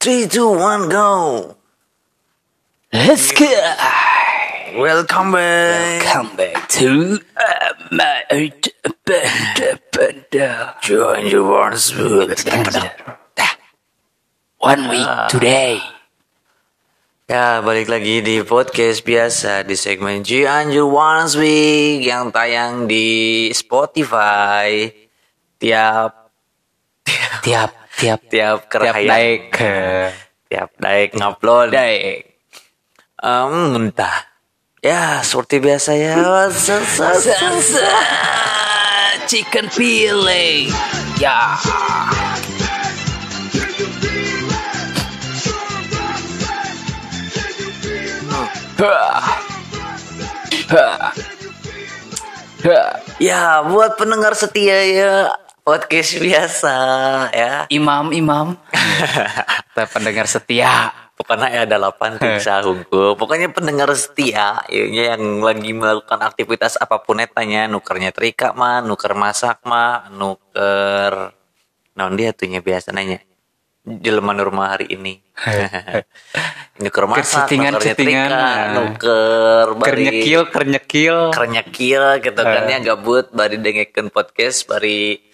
Three, two, one, go. Let's go. Welcome back. Come back to uh, my Join your ones. One week today. Ya, balik lagi di podcast biasa di segmen Cianjur Once Week yang tayang di Spotify tiap Tiap tiap tiap tiap naik tiap daik ngupload. naik. Em, entah. Ya, seperti biasa ya. Chicken filling. Ya. Ya, buat pendengar setia ya podcast biasa ya. Imam imam. Kita pendengar setia. Pokoknya ya ada delapan bisa hungkul. Pokoknya pendengar setia ya, yang lagi melakukan aktivitas apa pun tanya nukernya terika mah, nuker masak mah, nuker non dia tuhnya biasa nanya jelema rumah hari ini. nuker masak, nukernya settingan, trika, nah. nuker bari Kernyekil kernyekil. kernyekil gitu kan ya gabut bari dengekeun podcast bari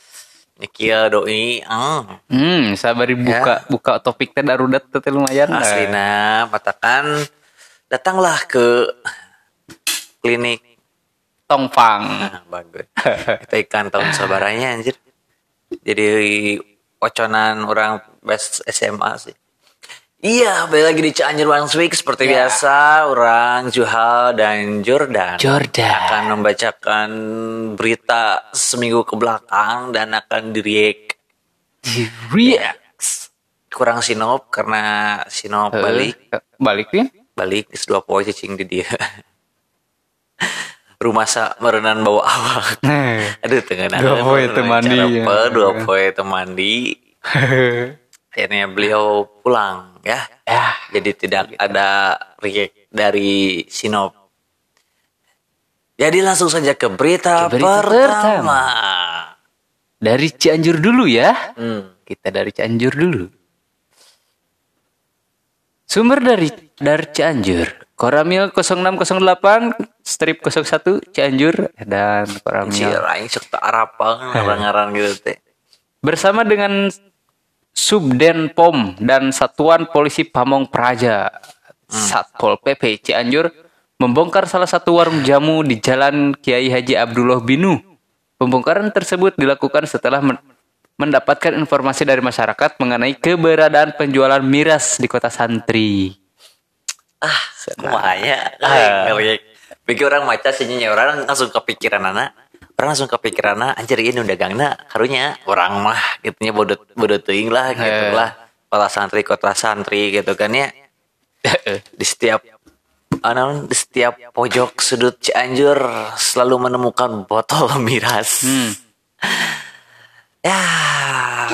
nyekil doi. Ah. Hmm, sabari buka buka topik teh darudat teh lumayan. Aslina katakan datanglah ke klinik Tongpang. nah, bagus kita ikan tahun sabarannya anjir jadi oconan orang best SMA sih iya balik lagi di Cianjur One Week seperti Ya. biasa orang Juhal dan Jordan Jordan. akan membacakan berita seminggu ke belakang dan akan di-react Reacts. kurang sinop karena sinop balik Eh, balik ya? balik geus dua poe cicing di dia rumah sa merenan bawa awak aduh tengah Dua poe teu mandi, ya. dua poe teu mandi akhirnya beliau pulang ya. Ya, jadi tidak ada react dari Sinop. Jadi langsung saja ke berita, Ke berita pertama, dari Cianjur dulu ya. Hmm. Kita dari Cianjur dulu. Sumber dari dari Cianjur. Koramil 0608 strip 01 Cianjur. Dan Koramil. Aing sok ngaran gitu teh. Bersama dengan Subden POM dan Satuan Polisi Pamong Praja Satpol PP Cianjur membongkar salah satu warung jamu di Jalan Kiai Haji Abdullah Binu. Pembongkaran tersebut dilakukan setelah men- mendapatkan informasi dari masyarakat mengenai keberadaan penjualan miras di kota Santri. ah kumahanya ah. Bagi orang maca sih nya orang langsung kepikiran anak orang langsung kepikiran anak anjir ini udah gangna karunya orang mah gitunya bodoh bodoh teuing lah gitu Eh. lah. Kota santri kota santri gitu kan ya. Di setiap anu, di setiap pojok sudut Cianjur selalu menemukan botol miras. Hmm. ya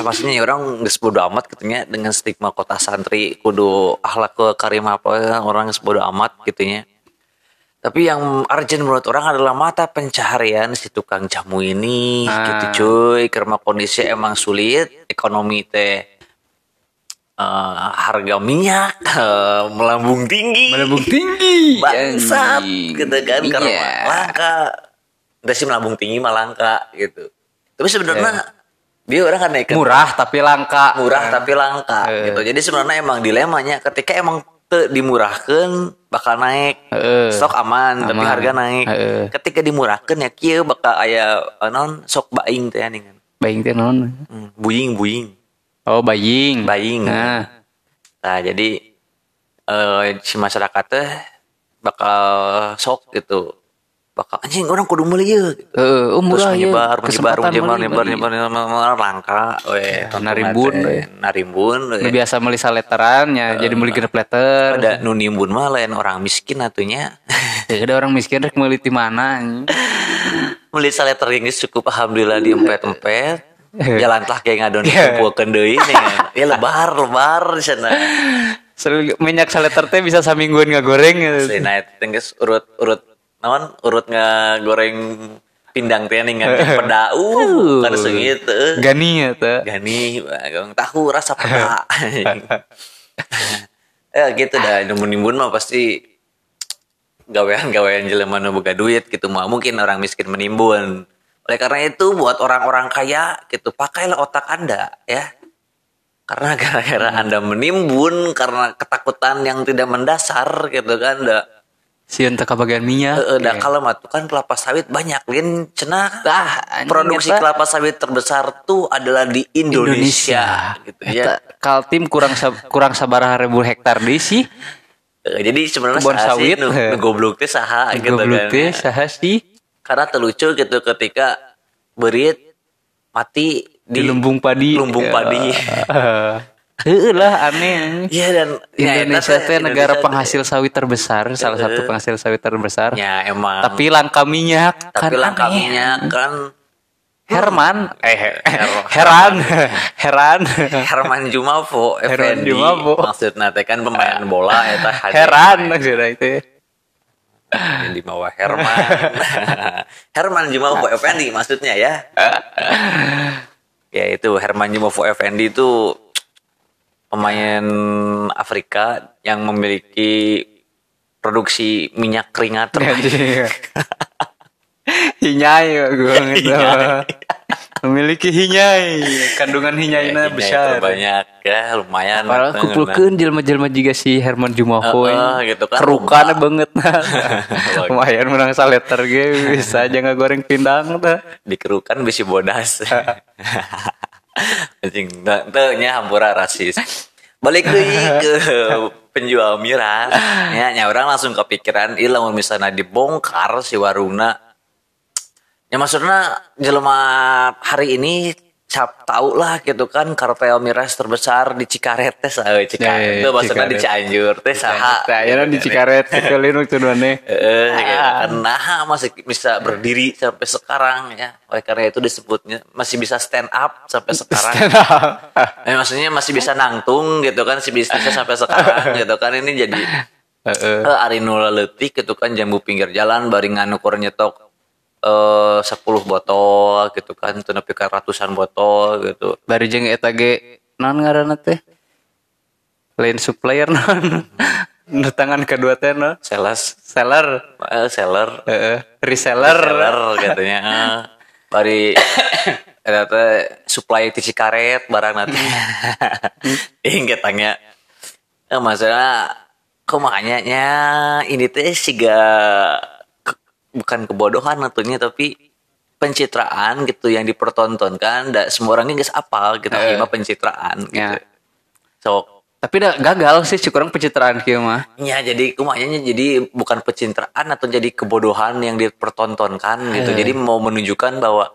maksudnya orang nggak bodo amat gitunya dengan stigma kota santri kudu akhlak ke karim apa orang geus bodo amat gitunya tapi yang urgent menurut orang adalah mata pencaharian si tukang jamu ini Ah. gitu cuy karena kondisi emang sulit ekonomi teh eh, harga minyak eh, melambung tinggi Melambung tinggi. bangsat anjing. gitu kan karena Iya. langka udah sih melambung tinggi mah langka gitu tapi sebenarnya dia orang kan naik Murah tapi langka. murah tapi langka Eh. gitu jadi sebenarnya emang dilemanya ketika emang te dimurahkan bakal naik Heeh. stok aman, tapi Aman. harga naik Heeh. ketika dimurahkan ya kieu bakal aya eh, non sok baing teh nih kan Baing teh naon? Hmm, buying buying Oh, baying. Baying. Nah, Nah, jadi eh si masyarakat teh bakal sok gitu. Bakal anjing orang kudu meuli yeuh gitu. eh, oh Terus ya. menyebar, menyebar, menyebar, meuli, menyebar, menyebar, menyebar, langka. We, narimbun, we. narimbun. we. Nu biasa meuli saleteran ya jadi meuli genep letter. Ada nu nimbun mah lain orang miskin atunya. Ya ada orang miskin rek meuli ti mana. Meuli saleter geus cukup alhamdulillah di empet-empet. Jalan tah kayak ngadon Iya. kumpulkeun deui nih. Ya lebar, lebar di sana. Minyak saleter teh bisa samingguan nggak goreng. Nah, itu geus urut-urut naon urut ngagoreng pindang teh ning ngan peda. Uh, kada segitu. Gani ya teh. Gani, bagang tahu rasa peda. ya gitu dah nimbun-nimbun mah pasti gawean-gawean jelema nu boga duit gitu mah mungkin orang miskin menimbun oleh karena itu buat orang-orang kaya gitu pakailah otak anda ya karena gara-gara anda menimbun karena ketakutan yang tidak mendasar gitu kan dah Sieun teu kabagian minyak. Eh, dah kalau mah tuh kan kelapa sawit banyak lin cenah Ah, produksi kelapa sawit terbesar tuh adalah di Indonesia, gitu ya Kaltim kurang sab- kurang sabaraha ribu hektar deui sih. Jadi sebenarnya sih sawit, nu, eh. nu goblok teh saha gitu Goblok kan teh saha sih? karena terlucu gitu ketika berit mati Di, lumbung padi. lumbung padi. Lah aneh. Iya dan ya, Indonesia teh negara Indonesia penghasil sawit terbesar, salah satu penghasil sawit terbesar. Ya emang. Tapi langka minyak tapi kan langka aneh. minyak kan Herman, eh Heran, Heran, Herman Jumafo Herman Jumafo. maksudnya teh kan pemain bola eta hadir Heran maksudnya itu. yang di bawah Herman Herman Jumafo Effendi maksudnya ya ya itu Herman Jumafo Effendi itu pemain Afrika yang memiliki produksi minyak keringat terbaik hinyai gue gitu. Memiliki hinyai, kandungan hinyainya Minyak besar. terbanyak ya lumayan Padahal kumpulkeun jelema-jelema juga si Herman Jumaho. Heeh, gitu kan. Kerukan banget nah. Lumayan menang saleter ge bisa aja goreng pindang tah. dikerukan bisi bodas anjing nya hampura rasis. Balik deui ke penjual miras. Nya nya orang langsung kepikiran lamun misalnya dibongkar si warungna. Ya maksudnya jelema hari ini cap tahu lah gitu kan kartel miras terbesar di Cikaret teh saha we, Ya, Cikaret ya, itu maksudnya di. Cianjur teh saha Saya di Cikaret kekelin waktu. Eh, gitu kan. Nah, masih bisa berdiri sampai sekarang ya. Oleh karena itu disebutnya masih bisa stand up sampai sekarang. Eh, maksudnya masih bisa nangtung gitu kan, masih bisa sampai sekarang gitu kan. Ini jadi Heeh. eh, ari nu leutik gitu kan jambu pinggir jalan bari nganukur nyetok eh 10 botol gitu kan, teu nepi ka ratusan botol gitu. Bari jeung eta ge naon ngaranna teh? Lain supplier naon. Nu tangan kedua teh naon? Sales Seller. eh, seller Heeh. Reseller. seller katanya eh. bari eta teh supply ti Cikaret barang nanti ing tanya eh masalah kumanya nya ini teh siga ke- bukan kebodohan tentunya tapi pencitraan gitu yang dipertontonkan dan semua orangnya guys apal gitu Eh. pencitraan gitu Ya. so Tapi dah gagal sih kurang pencitraan kieu mah. Ya jadi kumanya jadi bukan pencitraan atau jadi kebodohan yang dipertontonkan gitu. Eh. Jadi mau menunjukkan bahwa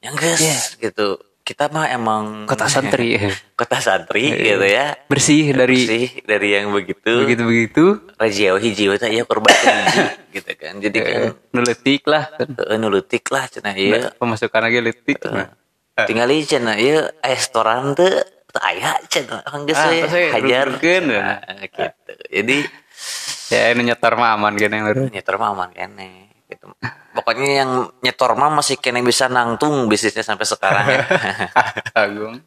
yang guys gitu. Kita mah emang Kota santri. kota santri gitu ya. Bersih dari Bersih dari yang begitu. begitu-begitu. Rajio hiji eta ya korban hiji gitu kan. Jadi kan Eh, nuletik lah kan. nulutik lah cenah ieu. Pemasukan lagi letik. Nah. Tinggal ieu cenah ieu restoran teu teu aya cenah. Geus Ah, we terus we hajar. Nah, gitu. Jadi Ya ini nyetar mah aman gini yang nyetor mah aman kene gitu. Pokoknya yang nyetor mah masih kene bisa nangtung bisnisnya sampai sekarang ya. Agung.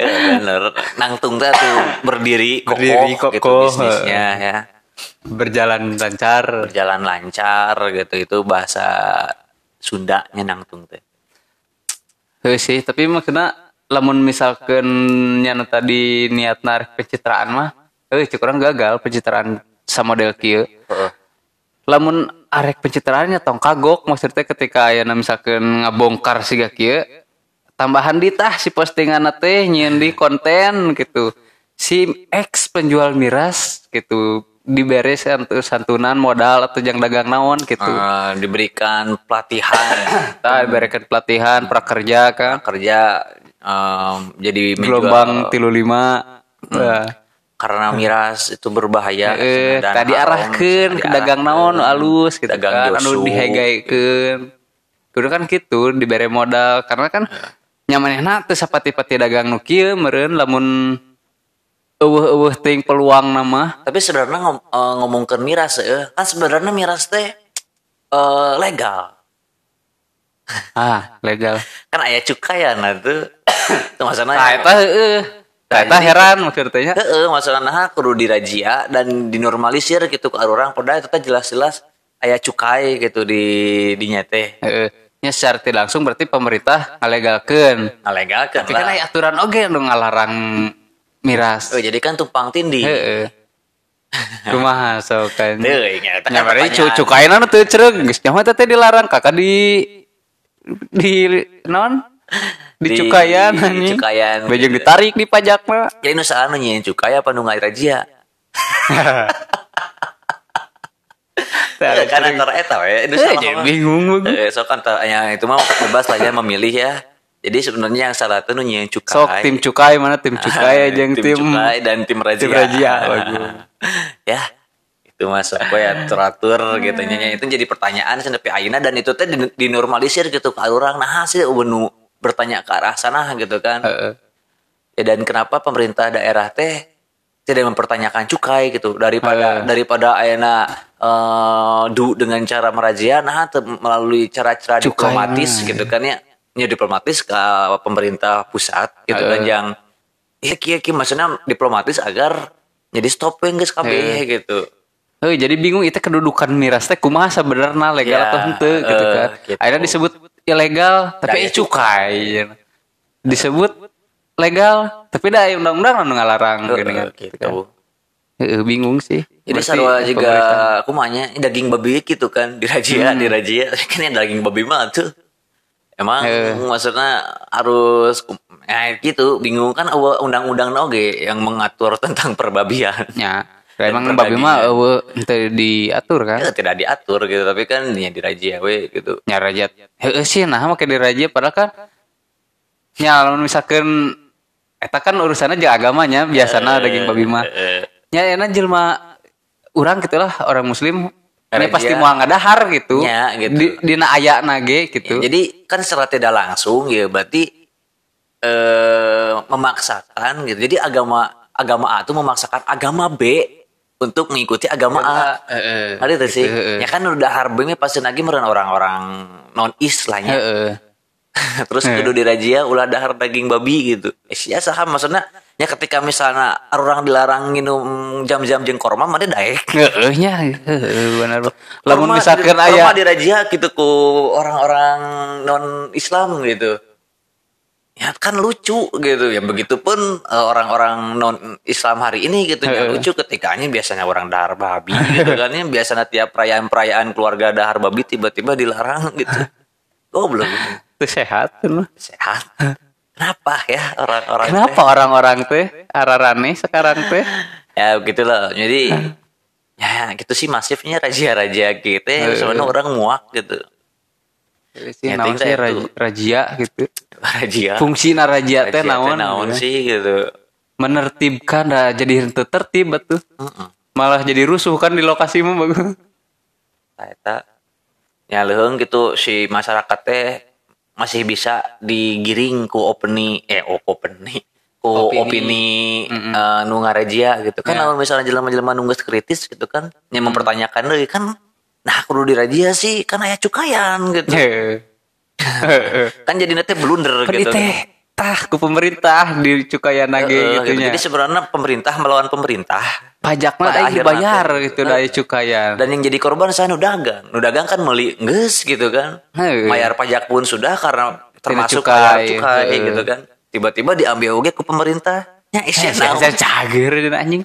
ya bener. Nangtung tuh berdiri kokoh, Berdiri, gitu kokoh. bisnisnya ya. Berjalan lancar. Berjalan lancar gitu itu bahasa Sundanya nangtung teh. Heuh sih, tapi maksudnya lamun misalkan nyana tadi niat narik pencitraan mah, eh cek orang gagal pencitraan sama model kieu. Lamun arek pencitraannya tong kagok maksudnya ketika ayana misalkan ngabongkar siga kieu tambahan ditah si postingan teh nyieun di konten gitu. Si ex penjual miras gitu diberi santu- santunan modal atau jang dagang naon gitu. Eh, diberikan pelatihan Tah diberikan pelatihan prakerja kan. kerja em, jadi menjual- Gelombang tilu lima. Wah. Karena miras itu berbahaya Eh, dan tadi arahkeun ke dagang naon alus gitu Dagang kan anu dihegaikeun. Kudu kan gitu dibere modal karena kan nyamanehna teu sapati-pati dagang nu kieu meureun lamun eueuh-eueuh ting peluang nama. Tapi sebenarnya ngom eh, ngomongkeun miras ya, kan sebenarnya miras teh eh, legal. Ah, legal. Kan aya cukai ya nah tuh. Itu maksudnya Nah, eta heueuh. Eta heran maksudnya. Heeh, masalah nah kudu dirajia dan dinormalisir gitu ke orang padahal teh jelas-jelas aya cukai gitu di dinya teh. Heeh. Nya secara tidak langsung berarti pemerintah ngalegalkeun. Ngalegalkeun Tapi kan aya aturan oge nu ngalarang miras. Eh, jadi kan tumpang tindih. Heeh. Kumaha sok kan. Teuing, eta Nya bari cukaina teu ceureuh geus nyaho teh dilarang kakak di di non di, Di- cukayan di cukayan. Bejeng ditarik di pajak mah. Jadi nu nu nyieun cukai apa nu ngarajia? kan antara eta we. Salah jadi mah. bingung gua. Eh, sok kan ta- ya, itu mah bebas lah ya memilih ya. Jadi sebenarnya yang salah itu nu nyieun cukai. Sok tim cukai mana tim cukai aja yang tim, cukai dan tim rajia. tim rajia, bagus. ya. Itu masuk we ya teratur gitu nya itu jadi pertanyaan sampai ayeuna dan itu teh din- dinormalisir gitu ke orang nah sih nu bertanya ke arah sana gitu kan. Heeh. Ya dan kenapa pemerintah daerah teh tidak mempertanyakan cukai gitu daripada Eh. daripada ayana eh du dengan cara merazia nah melalui cara-cara diplomatis gitu kan ya ya diplomatis ke pemerintah pusat gitu kan Eh. yang ya kia kia maksudnya diplomatis agar jadi stoping guys KB Eh. gitu Heuh, jadi bingung itu kedudukan miras teh kumaha sebenarnya legal Ya, atau henteu gitu kan. gitu. Akhirnya disebut ilegal tapi Daya eh cukai. Disebut legal tapi da aya undang-undang anu ngalarang Eh, gini kan. gitu. kan. Heuh, bingung sih. Jadi sarua juga pemerintah- kumanya daging babi gitu kan dirajia Hmm. dirajia kan daging babi mah tuh emang Eh. maksudnya harus ya gitu bingung kan undang-undang oge yang mengatur tentang perbabian Ya, emang babi mah eueuh henteu diatur kan. Ya, tidak diatur gitu tapi kan ya dirajia we gitu. Nya raja heeh sih nah make di raja padahal kan nya lamun misalkan eta kan urusannya jeung agamanya biasana daging babi mah Eh, nya enak jelma orang gitulah orang muslim ini pasti mau ngadahar gitu. Nya, gitu. di dina aya nage gitu. Ya, jadi kan secara tidak langsung ya berarti eh memaksakan gitu. Jadi agama agama A itu memaksakan agama B untuk mengikuti agama A. Heeh. Ada tuh sih. Ya kan udah harbengnya pasti lagi meren orang-orang non Islamnya. heeh Terus kudu dirajia ulah dahar daging babi gitu. Eh sia saha maksudnya ya ketika misalnya orang dilarang minum jam-jam jeung korma mah daek. heeh nya benar lamun Korma- misalkan korma aya dirajia gitu ku orang-orang non Islam gitu. Ya kan lucu gitu. Ya begitupun eh, orang-orang non Islam hari ini gitu ya lucu ketikanya biasanya orang dahar babi gitu kan ya biasanya tiap perayaan-perayaan keluarga dahar babi tiba-tiba dilarang gitu. Goblok. itu sehat. Sehat. Kenapa ya orang-orang kenapa orang-orang teh ararane sekarang teh ya begitulah jadi ya gitu sih masifnya raja-raja gitu ya sebenarnya orang muak gitu sih naon sih rajia gitu. Raja fungsi raja teh naon naon gitu. sih gitu. Menertibkan dah jadi henteu tertib atuh Heeh. malah jadi rusuh kan di lokasi mah bagus Nah, eta ya leuheung gitu si masyarakat teh masih bisa digiring ku opini eh oh, opini ku Opini. opini, eh, nu ngarajia gitu. Kan lamun misalnya jelema-jelema nu geus kritis gitu kan yang mempertanyakan deui kan nah kudu dirajia sih kan aya cukayan gitu kan jadi nanti blunder kan gitu teh tah ku pemerintah di cukayan nage Eh, gitu gitu. nya Jadi sebenarnya pemerintah melawan pemerintah pajak mah akhirnya dibayar teh. gitu dari cukayan dan yang jadi korban saya nu dagang. Nu dagang kan meli geus gitu kan. Bayar pajak pun sudah karena termasuk cukai. bayar cukai Heuh. gitu kan. Tiba-tiba diambil oge ku pemerintah. Ya isi saya saya cager dan anjing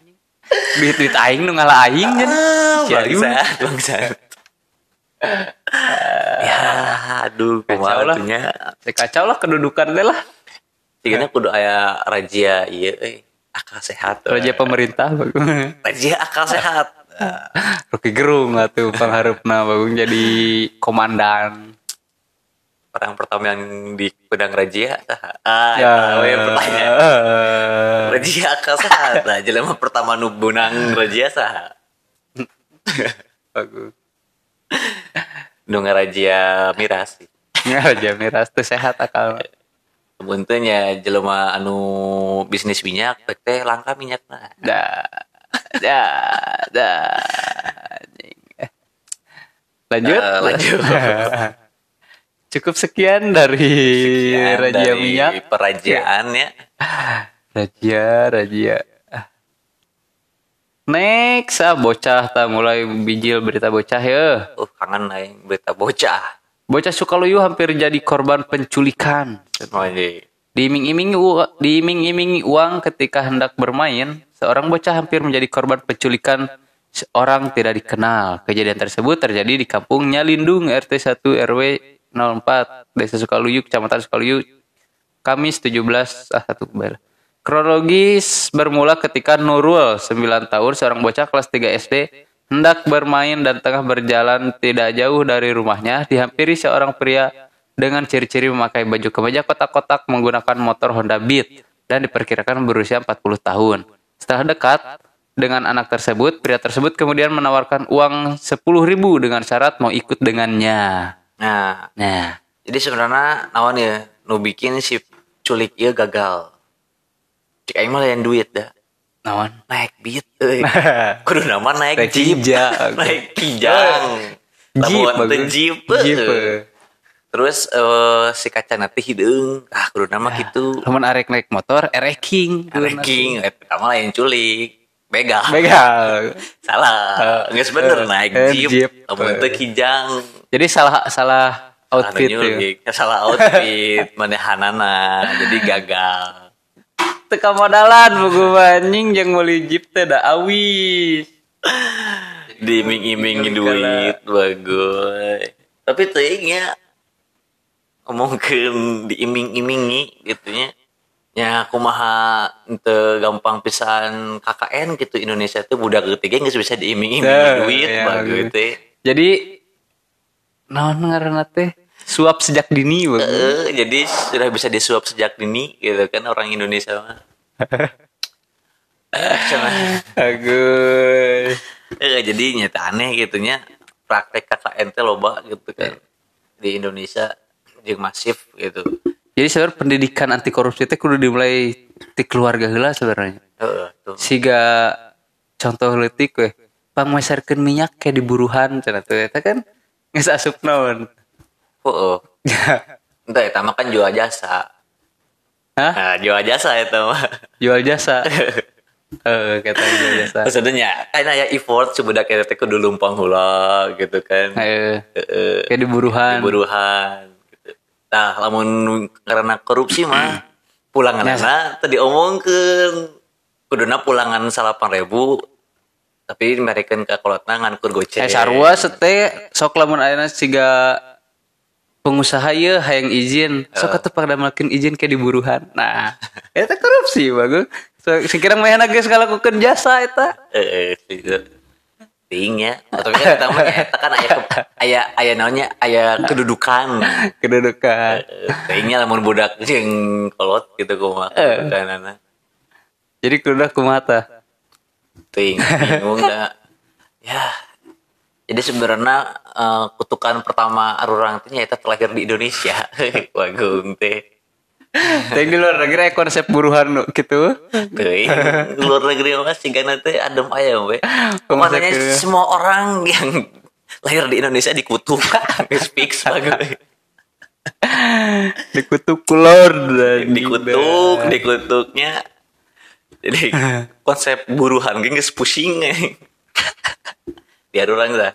duit duit aing nu ngalah aing kan Sia, bangsat, bangsat. Ya, aduh, Kacau lah. Saya kacau lah kedudukan teh lah Tigana kudu aya rajia ieu euy. Akal sehat. raja pemerintah bagus Rajia akal sehat. Rocky Gerung lah tuh pengharupna bagus jadi komandan orang pertama yang di pedang rajia saha? ah ya ya, ya pertanyaan rajia akal sehat nah jelema pertama nu beunang rajia saha bagus nu ngarajia miras sih ya raja miras tuh sehat akal Buntunya jelema anu bisnis minyak teh langka minyak nah dah dah dah. Eh. lanjut Eh, lanjut. cukup sekian dari Sekian raja dari minyak perajaan ya Rajia, rajia. Next, ah bocah tak mulai bijil berita bocah ya. Uh, kangen aing berita bocah. Bocah Sukaluyu hampir jadi korban penculikan. Oh. Diiming-imingi diiming-imingi uang ketika hendak bermain, seorang bocah hampir menjadi korban penculikan seorang tidak dikenal. Kejadian tersebut terjadi di kampung Nyalindung RT 1 RW 04 Desa Sukaluyu, Kecamatan Sukaluyu, Kamis 17 ah 1 Bel. Kronologis bermula ketika Nurul, 9 tahun, seorang bocah kelas 3 SD, hendak bermain dan tengah berjalan tidak jauh dari rumahnya, dihampiri seorang pria dengan ciri-ciri memakai baju kemeja kotak-kotak menggunakan motor Honda Beat dan diperkirakan berusia 40 tahun. Setelah dekat dengan anak tersebut, pria tersebut kemudian menawarkan uang 10.000 dengan syarat mau ikut dengannya. Nah, Nah, jadi sebenarnya naon ya nu bikin si culik ieu gagal. Cik aing mah lain duit dah. naon? Naik beat euy. Kudu nama naik, Naik jeep. naik kijang. Jeep, Lamun bagus. jeep. Terus eh, si kaca nanti hideung. Ah, kudu nama gitu. Lamun arek naik motor, ereking. Ranking, eta mah lain culik. Begal. Begal. Salah. Bener eh, naik eh, jeep. jeep. Lamun teu kijang. Jadi salah salah outfit Anu ya. nyulik. Salah outfit. Manehanana. Jadi gagal. Teka modalan buku anjing yang beli jeep teh da awis. Diiming-imingi duit bagus. Tapi teuingnya ngomongkeun diiming-imingi gitu nya. Ya kumaha ente gampang pisan KKN gitu Indonesia tuh budak ketiga nggak bisa diiming-imingi duit iya, bagus bagus. teh. Jadi naon ngaranna teh? Suap sejak dini. Eh, jadi sudah bisa disuap sejak dini gitu kan orang Indonesia mah. Agus. Eh, jadi nyata aneh gitu nya praktek KKN teh loba gitu kan di Indonesia yang masif gitu. Jadi sebenarnya pendidikan anti korupsi teh kudu dimulai di keluarga heula sebenarnya. Heeh, tuh. Siga contoh leutik we. Pangmeserkeun minyak kayak di buruhan cenah teh eta kan geus asup naon. Heeh. Entah ya, mah kan jual jasa. Hah? Nah, jual jasa itu mah. Jual jasa. Eh, kata jual jasa. Maksudnya kan aya effort sebudak eta teh kudu lumpang heula gitu kan. Eh, Heeh. kayak di buruhan. buruhan gitu. Nah, lamun karena korupsi mah pulanganna tadi omongkeun kuduna pulangan salapan ribu tapi mereka ke kolotna ngankur goceng. Eh sarua sete sok lamun ayeuna siga pengusaha ieu hayang izin sok atuh padamalkeun izin ke di buruhan. Nah, eta korupsi bagus. So, sekirang mayana geus ngalakukeun jasa eta. Eh, eh, gitu. Ting ya. Tapi kan kita mah eta kan aya ke- aya aya naonnya aya kedudukan. Kedudukan. Tingnya lamun budak yang kolot gitu kumaha kedudukanana. Jadi kudu kumaha tah? Ting bingung dah. Ya. Jadi sebenarnya eh, kutukan pertama arurang teh nyaeta terlahir di Indonesia. Wagung teh. Teh di luar negeri konsep buruhan gitu. Teuing luar negeri mah sigana teh adem aya we. Makanya sakeun? semua orang yang lahir di Indonesia dikutuk. Fix bagus. Dikutuk dan dikutuk, dikutuknya. Jadi konsep buruhan ge geus pusing eh. Biar orang lah.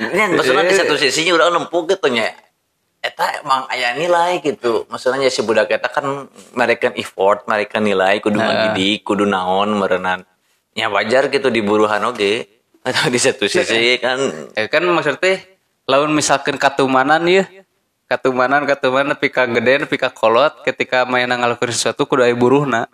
Ini maksudnya di satu sisinya udah nempuh gitu nya. Eta emang aya nilai gitu. Maksudnya si budak eta kan mereka effort, mereka nilai kudu ngagidik, kudu naon merenan. Ya wajar gitu di buruhan oge. Atau di satu sisi kan Ya kan maksudnya lamun misalkan katumanan ya katumanan katumanan nepi ka gede nepi ka kolot ketika main ngalakuin sesuatu kudu aya buruhna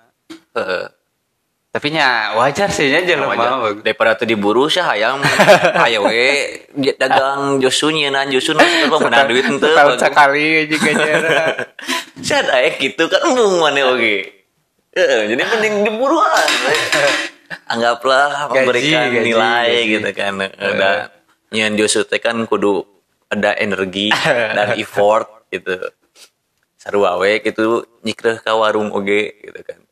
tapi nya wajar sih nya wajar. mah daripada tuh diburu sih hayang. Ayo we dagang josunya nan josu nan serba menang duit ente tahun sekali juga nya saya ada gitu kan embung mana oke. Eh, jadi mending diburuan anggaplah Gaji, memberikan gaji, nilai gaji. gitu kan. Ada nyian josu teh kan kudu ada energi dan effort gitu. Sarua we gitu nyikreh ka warung oge gitu kan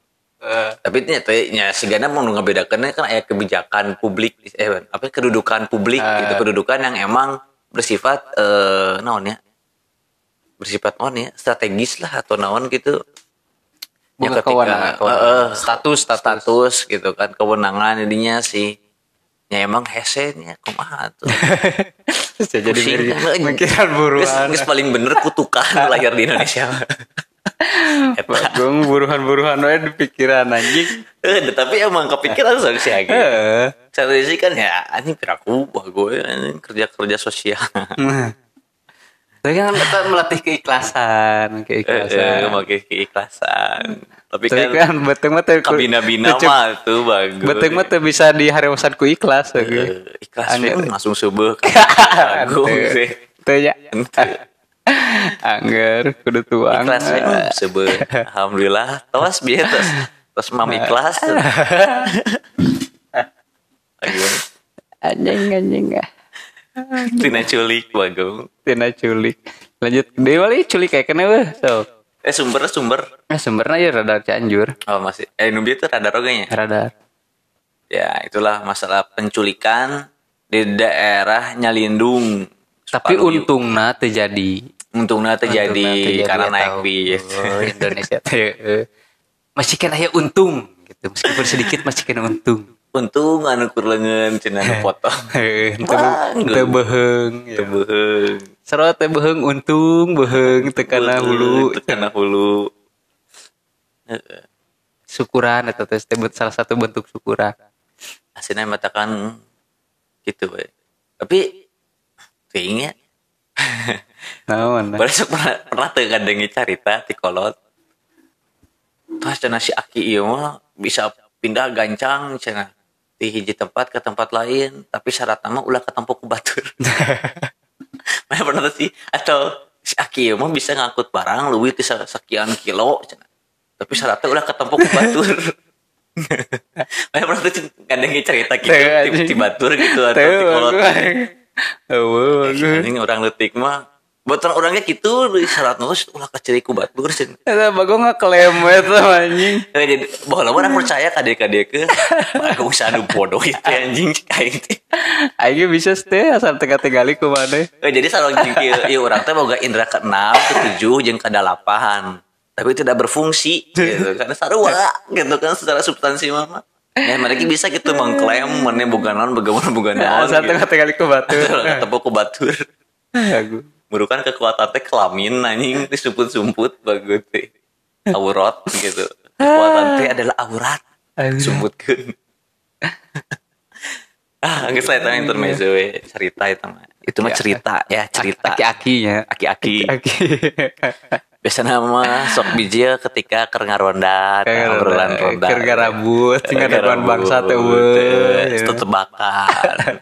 tapi ternyata nya sigana mau ngebedakannya kan aya kebijakan publik eh apa kedudukan publik Eh. gitu kedudukan yang emang bersifat eh naon ya bersifat naon ya strategis lah atau naon gitu Ya, ketika- kewenangan, kewenangan. Eh, eh, status, status. status gitu kan kewenangan jadinya sih ya emang hesennya kumaha tuh jadi kan, mikiran buruan. Paling bener kutukan lahir di Indonesia. Bagong buruhan-buruhan wae di pikiran anjing. Eh, tapi emang kepikiran sok sih Agi. Heeh. Satu sisi kan ya anjing piraku wah gue anjing kerja-kerja sosial. Tapi kan kita melatih keikhlasan, Eh, keikhlasan. eh, pakai keikhlasan. Tapi Tapi kan kan beteng mah teu cuk- mah tuh bagus. Beteng mah teu bisa diharewasan ku ikhlas Eh, euy. ikhlas langsung subuh Agung Teu- sih. Teu ya. Angger kudu tuang. Ikhlas we, subuh. Alhamdulillah. Tos bieu tos. Tos mam ikhlas. Agung. Anjing anjing ah. Tina culik bagung. Tina culik. Lanjut deui wali culik kayak kena weh. So. Eh sumber sumber. Nah, sumbernya ya radar Cianjur. Oh masih. Eh Nubia itu radar ogenya. Radar. Ya itulah masalah penculikan di daerah Nyalindung. Tapi Palu. untungna terjadi. Untungnya terjadi karena naik bis. Oh, Indonesia teh eh, masih kan aya untung gitu. Meskipun sedikit masih kan untung. Untung anu cenah nu potong. Heeh, teu beheung. Teu beheung. Sarua teh beheung untung, beheung teu kana hulu. Teu kana hulu. Syukuran eta teh salah satu bentuk syukuran. Aslinya matakan gitu we. Tapi teuing ya. Naon? Baru sok pernah pernah teu ngadengi carita ti kolot. Terus cenah si Aki ieu mah bisa pindah gancang cenah di hiji tempat ke tempat lain tapi syaratnya mah ulah ketempuh ku batur. Mana pernah sih atau si Aki ieu mah bisa ngangkut barang leuwih ti sekian kilo cenah. Tapi syaratnya ulah ketempuh ku batur. Mana pernah tuh ngadengi cerita gitu Teu, ti, anjing. ti batur gitu atau ti kolot. Ini orang letik mah buat orang orangnya gitu di syarat nulis ulah kecil ku batur sih. Eta bagong ngaklaim we teh anjing. Eh, jadi bahwa orang percaya kadek kadek ke aku usah anu bodoh itu anjing kayak gitu. Aing bisa teh asal tega-tegali ku maneh. Eh, jadi selalu anjing ieu orang teh boga indra ke enam ke tujuh jeung ke delapan tapi tidak berfungsi gitu karena sarua gitu kan secara substansi mama ya mereka bisa gitu mengklaim mana boga naon bagaimana boga naon Asal gitu. tega-tegali ku batur. ketemu ku batur Aku. Burukan kekuatan teh kelamin anjing disumput-sumput bagus teh. Aurat gitu. Kekuatan teh adalah aurat. Sumputkeun. ah, geus saya tanya intermezzo we, cerita itu mah. Itu mah cerita ya, cerita. Aki-aki. Aki. Biasanya mah sok bijil ketika keur ngaronda, teh, obrolan ronda. Keur garabut, tinggal depan bangsa teh Teh, weuh. Itu tebakan.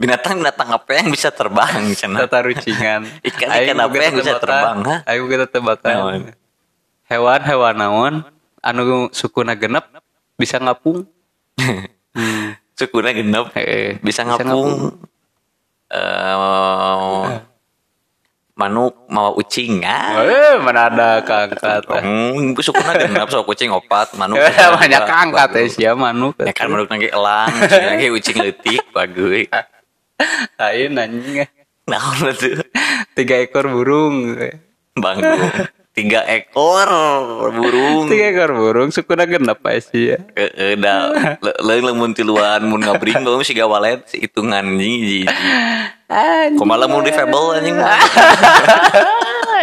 Binatang-binatang apa yang bisa terbang cenah? Tata rucingan. Ikan-ikan apa yang bisa terbang? Ayo kita tebakan. Naon? Hewan hewan naon anu sukuna genep bisa ngapung. Hmm. Sukuna genep Heeh. bisa Bisa ngapung. Eh, manuk mau ucing ah. Eh, mana ada keangkat. Hmm, sukuna genep sok kucing opat, manuk. Banyak keangkat ya sia manuk. Ya kan manuk lagi elang, lagi ucing leutik bagus. Lain anjing. Nah, tuh Tiga ekor burung. Banggung. Tiga ekor burung. Tiga ekor burung sukuna genep sih ya. Heeh, da leung lamun tiluan mun ngabring bae siga walet si hitungan anjing. Kumaha lamun di fable anjing.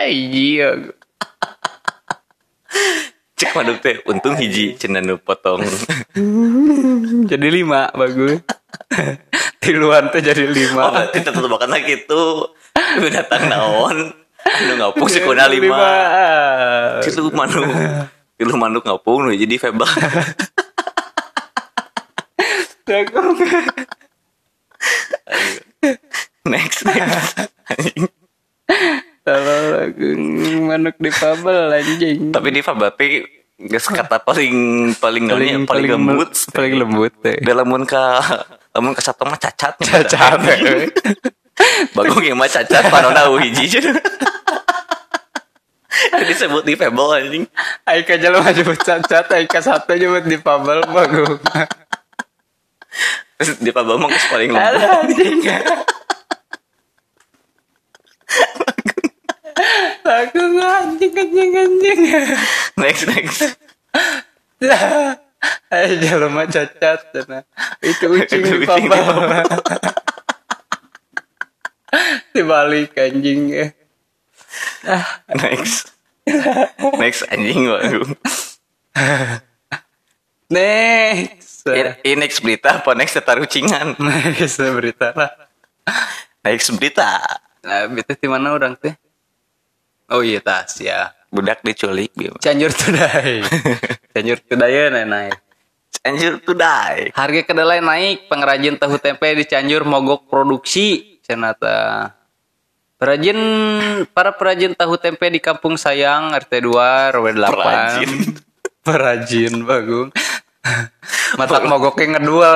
Iya. Cek maduk teh untung hiji cenah potong. Jadi lima bagus. Tiluan tuh jadi Oh, lima. berarti tetebakan gitu. Binatang naon? Anu ngapung si kuna lima. Tilu manuk. Tilu manuk ngapung jadi. Jagung. next next. Kalau manuk di pabel anjing. Tapi di berarti geus kata paling paling paling, paling lembut. paling lembut teh. Dalam mun ka lamun ka satu mah cacat. Cacat. Bagong yang mah cacat panona hiji cenah. disebut di fable anjing. Aika jalan maju cacat, Aika satu nyebut di pabel bagus. Terus di fable mah paling lembut. Alah, anjing. Aku anjing anjing anjing. Next next. Ayo jelema cacat cenah. Itu ucing Itu di papa. Dibalik anjing eh. next next anjing Bagung Next. ini next berita apa next tarucingan Next berita lah. next berita Nah, itu di mana orang teh? Oh iya tas ya. Budak diculik dia Cianjur Tudai. Cianjur Tudai ya naik. anjir tuh dai Harga kedelai naik, pengrajin tahu tempe di Cianjur mogok produksi. Cenata. Perajin para perajin tahu tempe di Kampung Sayang RT 2 RW 8. Perajin. perajin bagung. Matak mogoknya ngedul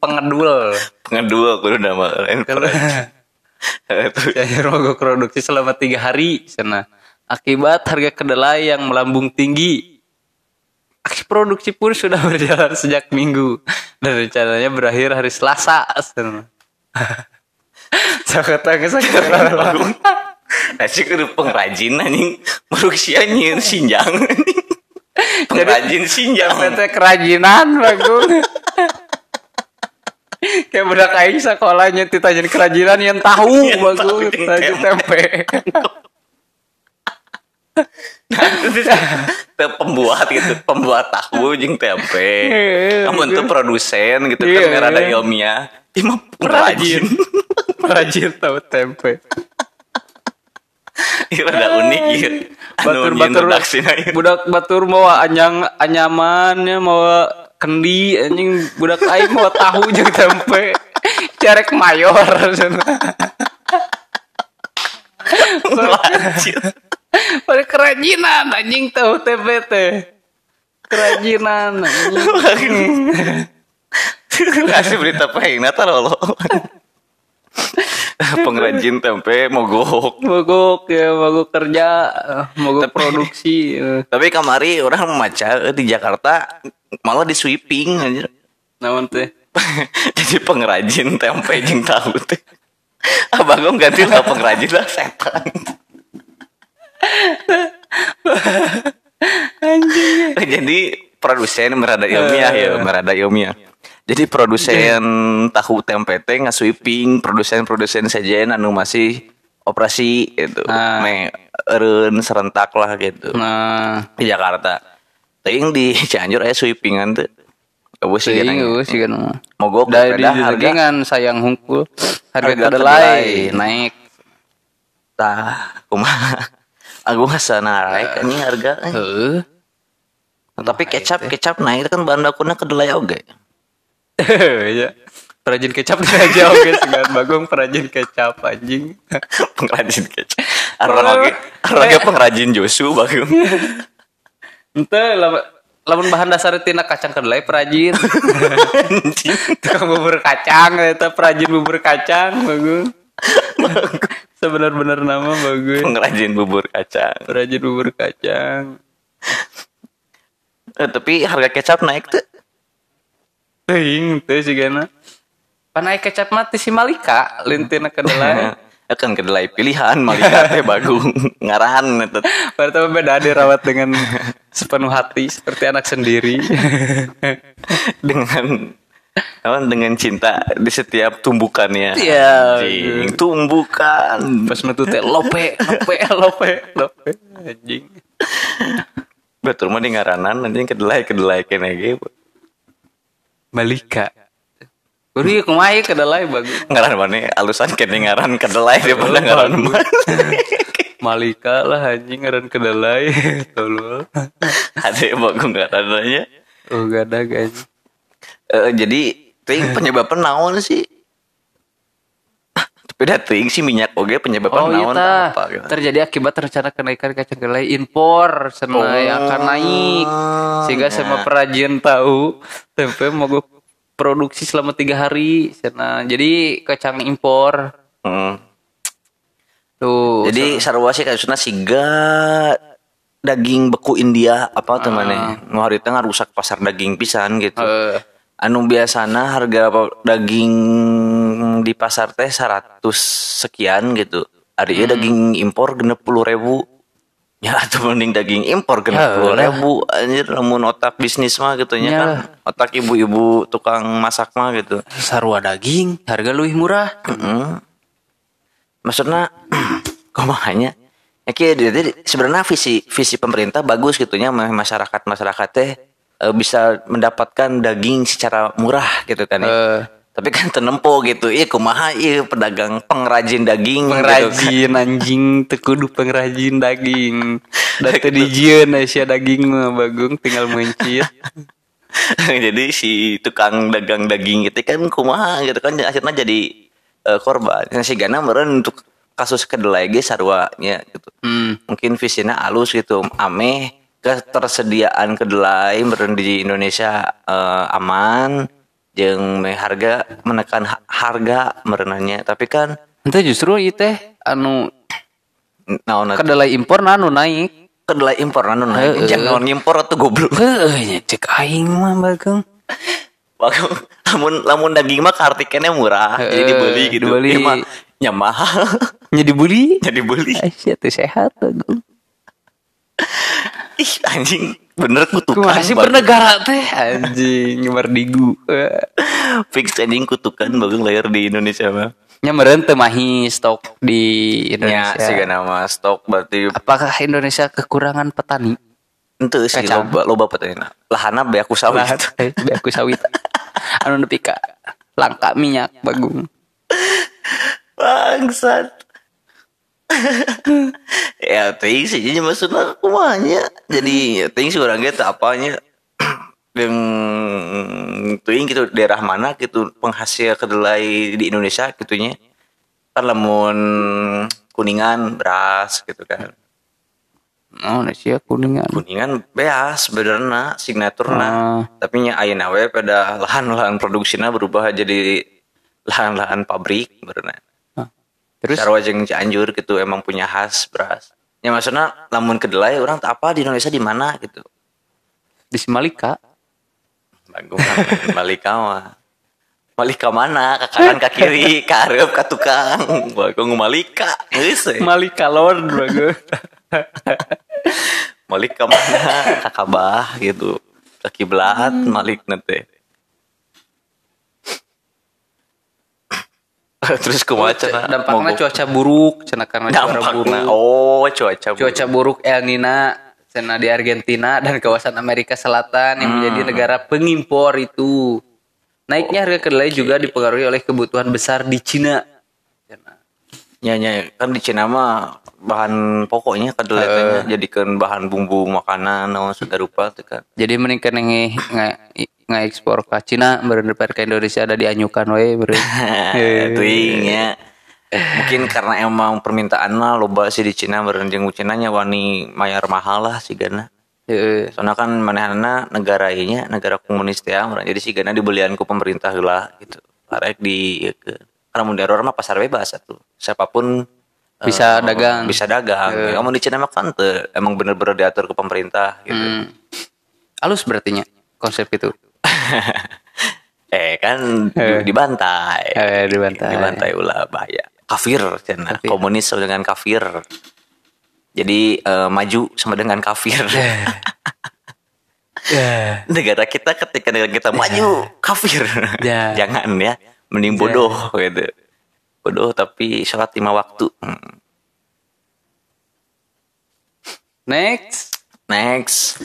pengedul. pengedua kudu nama lain Cianjur mogok produksi selama tiga hari sana. Akibat harga kedelai yang melambung tinggi. Aksi produksi pun sudah berjalan sejak minggu dan rencananya berakhir hari Selasa. Saya kata Bagung Asyik kudu pengrajin anjing Produksi anjing sinjang anjing. Pengrajin sinjang PT kerajinan bagus. Kayak budak aing sekolahnya ditanyain kerajinan yang tahu tahu bagus tahu tempe. Teu pembuat gitu pembuat tahu jeung tempe. Kamu tuh produsen gitu Iya. kan nggak ada ilmiah. Ih mah pengrajin Perajin tahu tempe. Iya rada unik ya batur batur budak batur mau anyang anyamannya mau kendi anjing. Budak aing mau tahu jeung tempe. Cerek mayor. Pengrajin pada kerajinan anjing tahu tempe teh kerajinan anjing. Kasih berita pahing nata lo Pengrajin tempe mogok mogok ya mogok kerja mogok Tapi- produksi eh. Tapi kamari orang memaca di Jakarta malah di sweeping aja. naon teh Jadi pengrajin tempe jeung tahu teh. Abang ganti lah pengrajin lah setan. Jadi produsen merada ilmiah ya, merada ilmiah. Jadi produsen tahu tempe teh ngasweeping produsen-produsen sajian anu masih operasi gitu. Ah. Me eureun serentak lah gitu nah di Jakarta. Ting di Cianjur aya sweepingan tuh. Eueuh sih gana. eueuh sih kan Mogok dari harga sayang hungkul harga kedelai. naik tah kumaha. Aku mah naik anjing harga. eh. Heeh. Tapi kecap kecap naik kan bahan bakunya kedelai oge. ya perajin kecap aja oke segan bagong perajin kecap anjing pengrajin kecap. Arang oge, arang oge pengrajin Josu bagung. ente lamun lamun bahan dasar tina kacang kedelai perajin tukang bubur kacang eta perajin bubur kacang bagong sebenar-benar nama bagus pengrajin bubur kacang. perajin bubur kacang Eh, tapi harga kecap naik tuh. Teuing teu sigana Panai kecap mati si Malika lintina kedelai Akan kedelai pilihan malika teh bagung ngarahan eta. Pertama beda dirawat dengan sepenuh hati seperti anak sendiri. dengan apa, dengan cinta di setiap tumbukannya. Iya. Anjing, tumbukan. Pas metu teh lope, lope, lope, lope. Anjing. Betul mah di ngaranan anjing kedelai kedelai kene ge. Malika. Uri kumaha ieu kedelai bagus. Ngaran mana alusan kene ngaran kedelai daripada ngaran. Malika lah anjing ngaran kedelai. Tolol. Ada yang bagus ngarananya. Oh ada Eh, jadi ting penyebabnya naon sih? Tapi dah ting sih minyak oge penyebabnya Oh iya naon apa gitu. Terjadi akibat rencana kenaikan kacang kedelai impor senai Oh. akan naik sehingga Nah. semua perajin tahu tempe mogok produksi selama tiga hari sana jadi kacang impor Hmm. tuh Jadi sarua sih kasusna siga daging beku India apa tuh mana? Nu harita ngarusak pasar daging pisan gitu. eh, Anu biasana harga daging di pasar teh 100 sekian gitu. Hari ieu daging impor genep puluh ribu. Ya atau mending daging impor Ya, genap puluh ribu anjir lamun otak bisnis mah gitu Ya kan otak ibu-ibu tukang masak mah gitu. Sarua daging, harga lebih murah. Mm. Maksudnya kumahanya ya kayak jadi sebenarnya visi visi pemerintah bagus gitu nya masyarakat masyarakat teh eh, bisa mendapatkan daging secara murah gitu kan ya. Eh. Tapi kan tenempo gitu. Iya kumaha iya pedagang pengrajin daging gitu kan. pengrajin anjing tekudu pengrajin daging datu dijieun Asia daging mah bagung tinggal mencit jadi si tukang dagang daging itu kan kumaha gitu kan akhirnya jadi eh, korban. Yang si Gana meren untuk kasus kedelai ge sarua nya gitu. hmm. Mungkin visinya halus gitu. Ame ketersediaan kedelai meren di Indonesia eh, aman jeung me harga menekan ha- harga merenanya tapi kan itu justru itu teh anu naon kedelai impor nanu naik. Kedelai impor anu naik. Heeh. jangan impor atau goblok. Nya cek aing mah bagung Bagus. lamun lamun daging mah kartikennya murah jadi Heeh, dibeli gitu. Dibeli. Mah nya mahal. Nya dibeli? Jadi beli teh sehat bagung ih anjing. Bener kutukan Kumaha sih Bang. bernegara teh? Anjing mardigu. Fix anjing kutukan bagus layar di Indonesia mah nya meureun teu mahi stok di ya Indonesia sih nama stok berarti apakah Indonesia kekurangan petani? Ente sih Kacang. loba loba petani lahana be aku sawit. Eh, be aku sawit. Anu nepi ka? Langka minyak bagung bangsat ya ting sih jadi maksudnya kumanya jadi ya ting sih orang gitu apanya? Yang ting gitu daerah mana gitu penghasil kedelai di Indonesia gitunya kan lamun kuningan beras gitu kan. Oh Indonesia kuningan. Kuningan beas benerna signaturna. Ah. tapi nya ayeuna we pada lahan-lahan produksinya berubah jadi lahan-lahan pabrik benerna terus Sarwa jeung Cianjur gitu emang punya khas beras. Ya maksudnya lamun kedelai orang tak apa di Indonesia di mana gitu. di Simalika Bagus Malika mah. Malika mana? Ke kanan ke kiri, ke hareup ke tukang. Bagus Malika. We. Malika Lord bagus Malika mana? Ke Kabah gitu. Ke kiblat Malik teh. Terus kumaha cenah? dampaknya Mogok. cuaca buruk cenah karena cuaca buruk Dampakna. Oh, cuaca buruk. cuaca buruk El Nina cenah di Argentina dan kawasan Amerika Selatan yang menjadi negara pengimpor itu naiknya harga kedelai juga dipengaruhi oleh kebutuhan besar di Cina Cenah. Ya, ya, kan di Cina mah bahan pokoknya kedelai teh nya jadikan bahan bumbu makanan naon rupa teh kan. jadi mending kan nge nge ekspor ke Cina berendepan ke Indonesia ada dianyukan we beren Tuing ya. Mungkin karena emang permintaan mah loba sih di Cina beren jeung Cina nya wani mayar mahal lah sih gana. Heeh. Soalnya kan manehna negara nya negara komunis teh meureun. jadi sih gana dibelian ku pemerintah heula gitu. Arek di ieu ke. Karena mun di Error mah pasar bebas atuh. Siapa pun eh, Bisa dagang. Bisa dagang. Kamu di Cina mah kan emang bener-bener diatur ke pemerintah gitu. Hmm. halus berarti nya konsep itu Eh kan di- dibantai. Eh, dibantai. Dibantai ulah bahaya. Kafir. Kafir. Komunis sama dengan kafir. Jadi eh, maju sama dengan kafir. negara kita ketika negara kita maju kafir. Ya. Jangan ya. Mending bodoh gitu. Bodoh tapi sholat lima waktu. Hmm. next Next.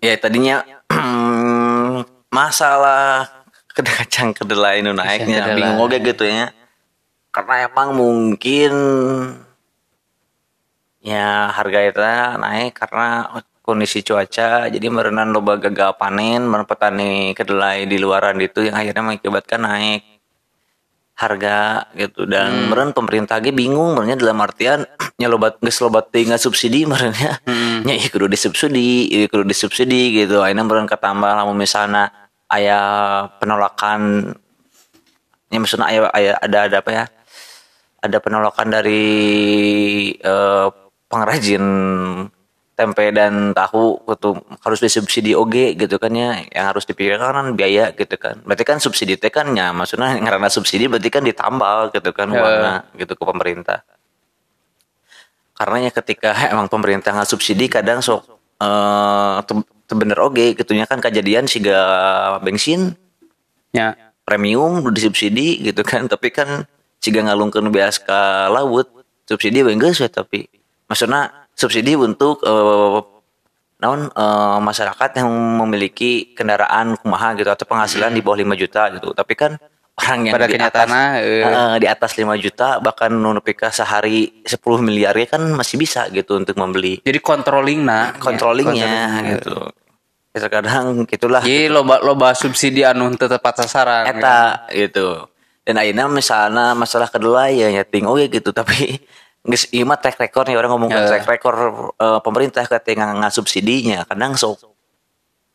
Ya tadinya masalah kacang kedelai nu naiknya bingung oge gitu ya. Karena emang mungkin ya harga itu naik karena kondisi cuaca jadi merenan loba gagal panen petani kedelai di luaran itu yang akhirnya mengakibatkan naik harga gitu. Dan meren pemerintah ge bingung merenya dalam artian nya lobat geus lobat subsidi merenya nya ieu kudu disubsidi ieu kudu disubsidi gitu. Akhirnya meren ketambah lamun misalnya aya penolakan ya maksudnya aya, aya ada ada apa ya? Ada penolakan dari eh, pengrajin tempe dan tahu gitu harus disubsidi oge gitu kan ya yang harus dipikirkan kan biaya gitu kan berarti kan subsidi teh kan ya maksudnya karena subsidi berarti kan ditambal gitu kan Ya. uangnya gitu ke pemerintah karena ya ketika emang pemerintah nggak subsidi kadang sok eh teu bener oge gitunya kan kejadian siga bensin Ya. premium udah disubsidi gitu kan tapi kan jika ngalungkeun beas ka laut subsidi we geus we tapi maksudnya subsidi untuk eh, naon eh, masyarakat yang memiliki kendaraan kumaha gitu atau penghasilan di bawah 5 juta gitu. Tapi kan orang yang Pada di atas eh, di atas 5 juta bahkan nunepi ka sehari 10 miliar ya kan masih bisa gitu untuk membeli. Jadi controlling nah. controllingnya gitu. Ya terkadang gitulah. Jadi loba loba subsidi anu tepat sasaran. eta gitu. Dan akhirnya misalnya masalah kedua ya nyeting oke gitu tapi geus ieu mah track record nih orang ngomong Ya. track record eh, pemerintah ketika nggak subsidinya kadang sok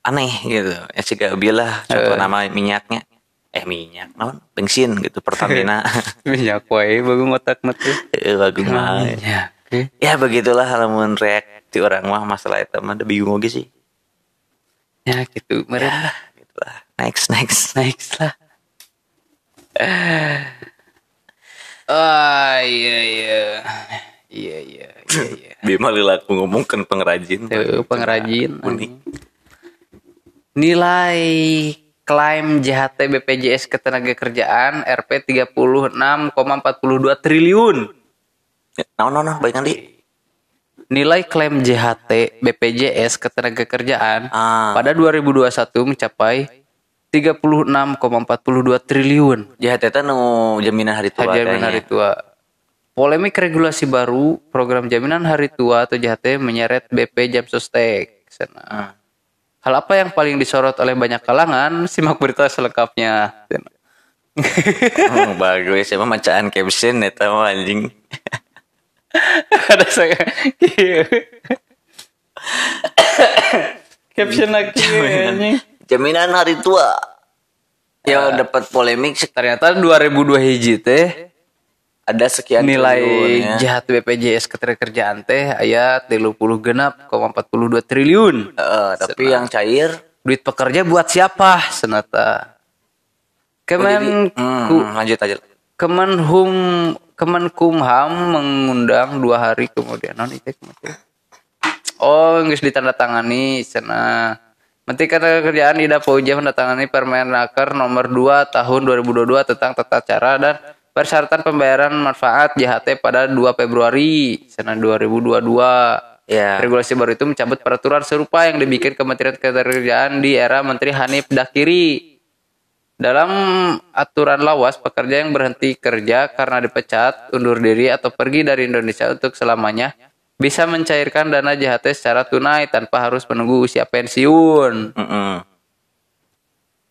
aneh gitu ya sih gak bilah contoh nama minyaknya eh minyak naon bensin gitu Pertamina Minyak wae bagus ngotak teh. Eh, bagus mah Ya. Ya begitulah lamun react ti orang mah masalah itu mah bingung oge sih Ya gitu. Meren. ya gitulah next next Next lah. Ah iya iya. Iya iya iya iya. Bima lilaku ngomongkan pengrajin Tuh, pengrajin. unik Nilai klaim JHT BPJS Ketenagakerjaan Rp 36,42 triliun. nah no no baik nanti Nilai klaim JHT BPJS Ketenagakerjaan Ah. pada 2021 mencapai 36,42 triliun. jahat eta nu jaminan hari tua Jaminan hari tua. Polemik regulasi baru program jaminan hari tua atau JHT menyeret BP Jam Sostek. Sana. Hmm. Hal apa yang paling disorot oleh banyak kalangan? Simak berita selengkapnya. Hmm, bagus emang macaan caption eta mah anjing Ada saya. Caption lagi anjing. Jaminan hari tua. Ya dapat polemik Ternyata 2002 hiji teh ada sekian nilai triliun, ya. jahat BPJS ketenagakerjaan teh aya 30 genap 42 triliun. Heeh, tapi yang cair? Duit pekerja buat siapa? Senata. Kemen hmm, ku- lanjut aja Kemenhum Kemenkumham mengundang dua hari kemudian. Non itu. Oh, nggak ditandatangani sana. Menteri Ketenagakerjaan Ida Fauziah mendatangani Permenaker nomor 2 tahun 2022 tentang tata cara dan persyaratan pembayaran manfaat JHT pada 2 Februari sana 2022. ya Regulasi baru itu mencabut peraturan serupa yang dibikin Kementerian Ketenagakerjaan di era Menteri Hanif Dakiri. Dalam aturan lawas, pekerja yang berhenti kerja karena dipecat, undur diri, atau pergi dari Indonesia untuk selamanya bisa mencairkan dana JHT secara tunai tanpa harus menunggu usia pensiun. Mm-mm.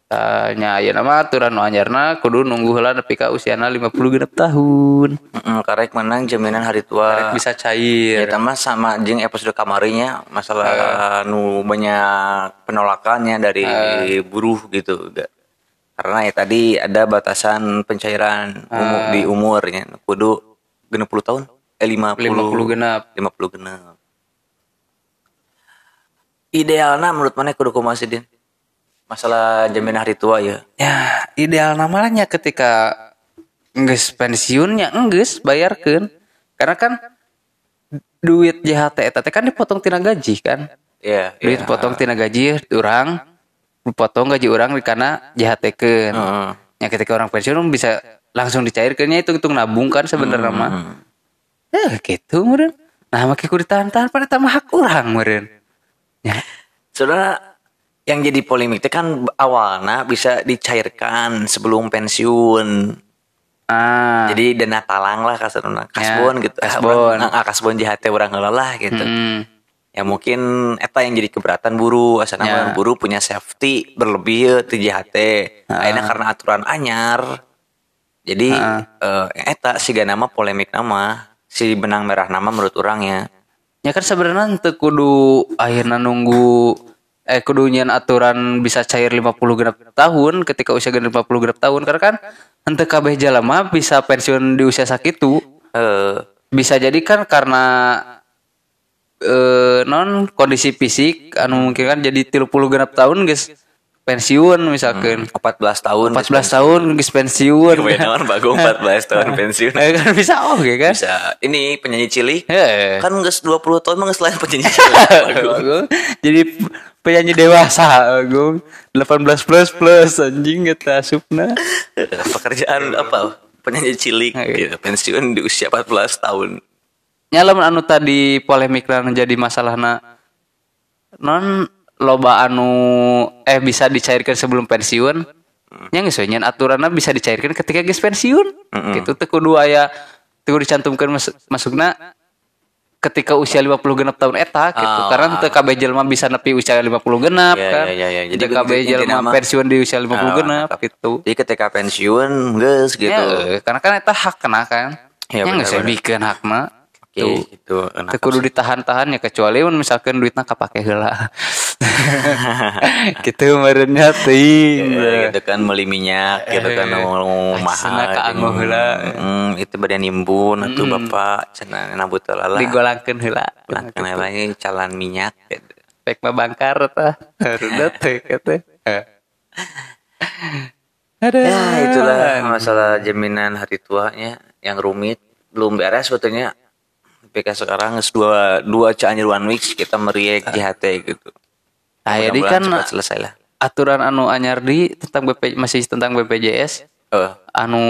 Tanya, ya nama aturan nu anyarna kudu nunggu heula nepi ka usiana 50 genep tahun. Mm-mm, karek menang jaminan hari tua Bisa ya cair. sama jeng episode kamarinya masalah nu banyak penolakannya dari buruh gitu karena ya tadi ada batasan pencairan umur di umurnya kudu 60 tahun eh 50 50 genap. 50 genap idealnya menurut mana kudu kumaha sih, Din? masalah jaminan hari tua ya Ya, ideal namanya ketika enggeus pensiunnya enggeus bayarkeun. Karena kan duit JHT eta teh kan dipotong tina gaji kan. ya Duit potong tina gaji urang dipotong gaji urang karena JHT keun. Heeh. Ya ketika orang pensiun bisa langsung dicairkeunnya itu hitung nabung kan sebenarnya mah. Eh gitu meureun. Nah make kudu ditahan-tahan pada tambah hak urang meureun. Ya. Saudara yang jadi polemik itu kan awalnya bisa dicairkan sebelum pensiun. Ah. Jadi dana talang lah kasarna kasbon gitu. Ah, kasbon. urang- Ah, kasbon JHT orang heula lah gitu. Hmm. Ya mungkin eta yang jadi keberatan buruh asana Ya. buruh punya safety berlebih ya ti JHT. Akhirnya karena aturan anyar. Jadi eh, eta siga nama polemik nama si benang merah nama menurut orang ya. Kan sebenarnya teu kudu akhirnya nunggu eh kudu nyian aturan bisa cair 50 genap tahun ketika usia genap 50 genap tahun karena kan henteu kabeh jalema bisa pensiun di usia sakitu. Eh Bisa jadi kan karena eh non kondisi fisik anu mungkin kan jadi 30 genap tahun guys pensiun misalkan 14 tahun 14 tahun geus pensiun. Kebanyakan naon bagong 14 tahun pensiun. Eh, kan bisa oke kan? Bisa. Ini penyanyi cilik Heeh. kan geus 20 tahun mah geus lain penyanyi cilik Bagong. Jadi penyanyi dewasa Agung. 18 plus plus anjing eta asupna. Pekerjaan apa? Penyanyi cilik Iya. gitu. pensiun di usia 14 tahun. Nyalamun anu tadi polemik lan jadi masalahna non loba anu eh bisa dicairkan sebelum pensiun nya geus we, nyan aturanna bisa dicairkan ketika geus pensiun gitu teu kudu aya teu kudu dicantumkeun mas, masukna ketika usia 50 genap tahun eta gitu Ah. karena teu kabeh jelema bisa nepi usia 50 genap Ya, kan ya, ya, ya. Jadi kabeh jelema mah- pensiun di usia 50 Ah, genap mantap. gitu jadi ketika pensiun geus gitu Ya, karena kan eta hak kena kan Ya, nya geus benar-benar. bikeun hakna Oke, Tuh. gitu Teu kudu ditahan-tahan ya kecuali misalkan duitna kapake heula. gitu merenya teuing. Ya, gitu kan beli minyak gitu kan Eh, mau mahal kaanggo heula. Hmm, itu badan nimbun atuh bapak cenah nabut lala Digolangkeun heula. Nah, lagi calan minyak gitu. Pek mah bangkar tah. Harudat teh kata. Ada. Ya itulah masalah jaminan hari tuanya yang rumit belum beres sebetulnya. PK sekarang dua dua Cianjur one weeks kita meriek JHT gitu. Ah, jadi kan selesai lah. aturan anu anyar di tentang BP masih tentang BPJS Eh, anu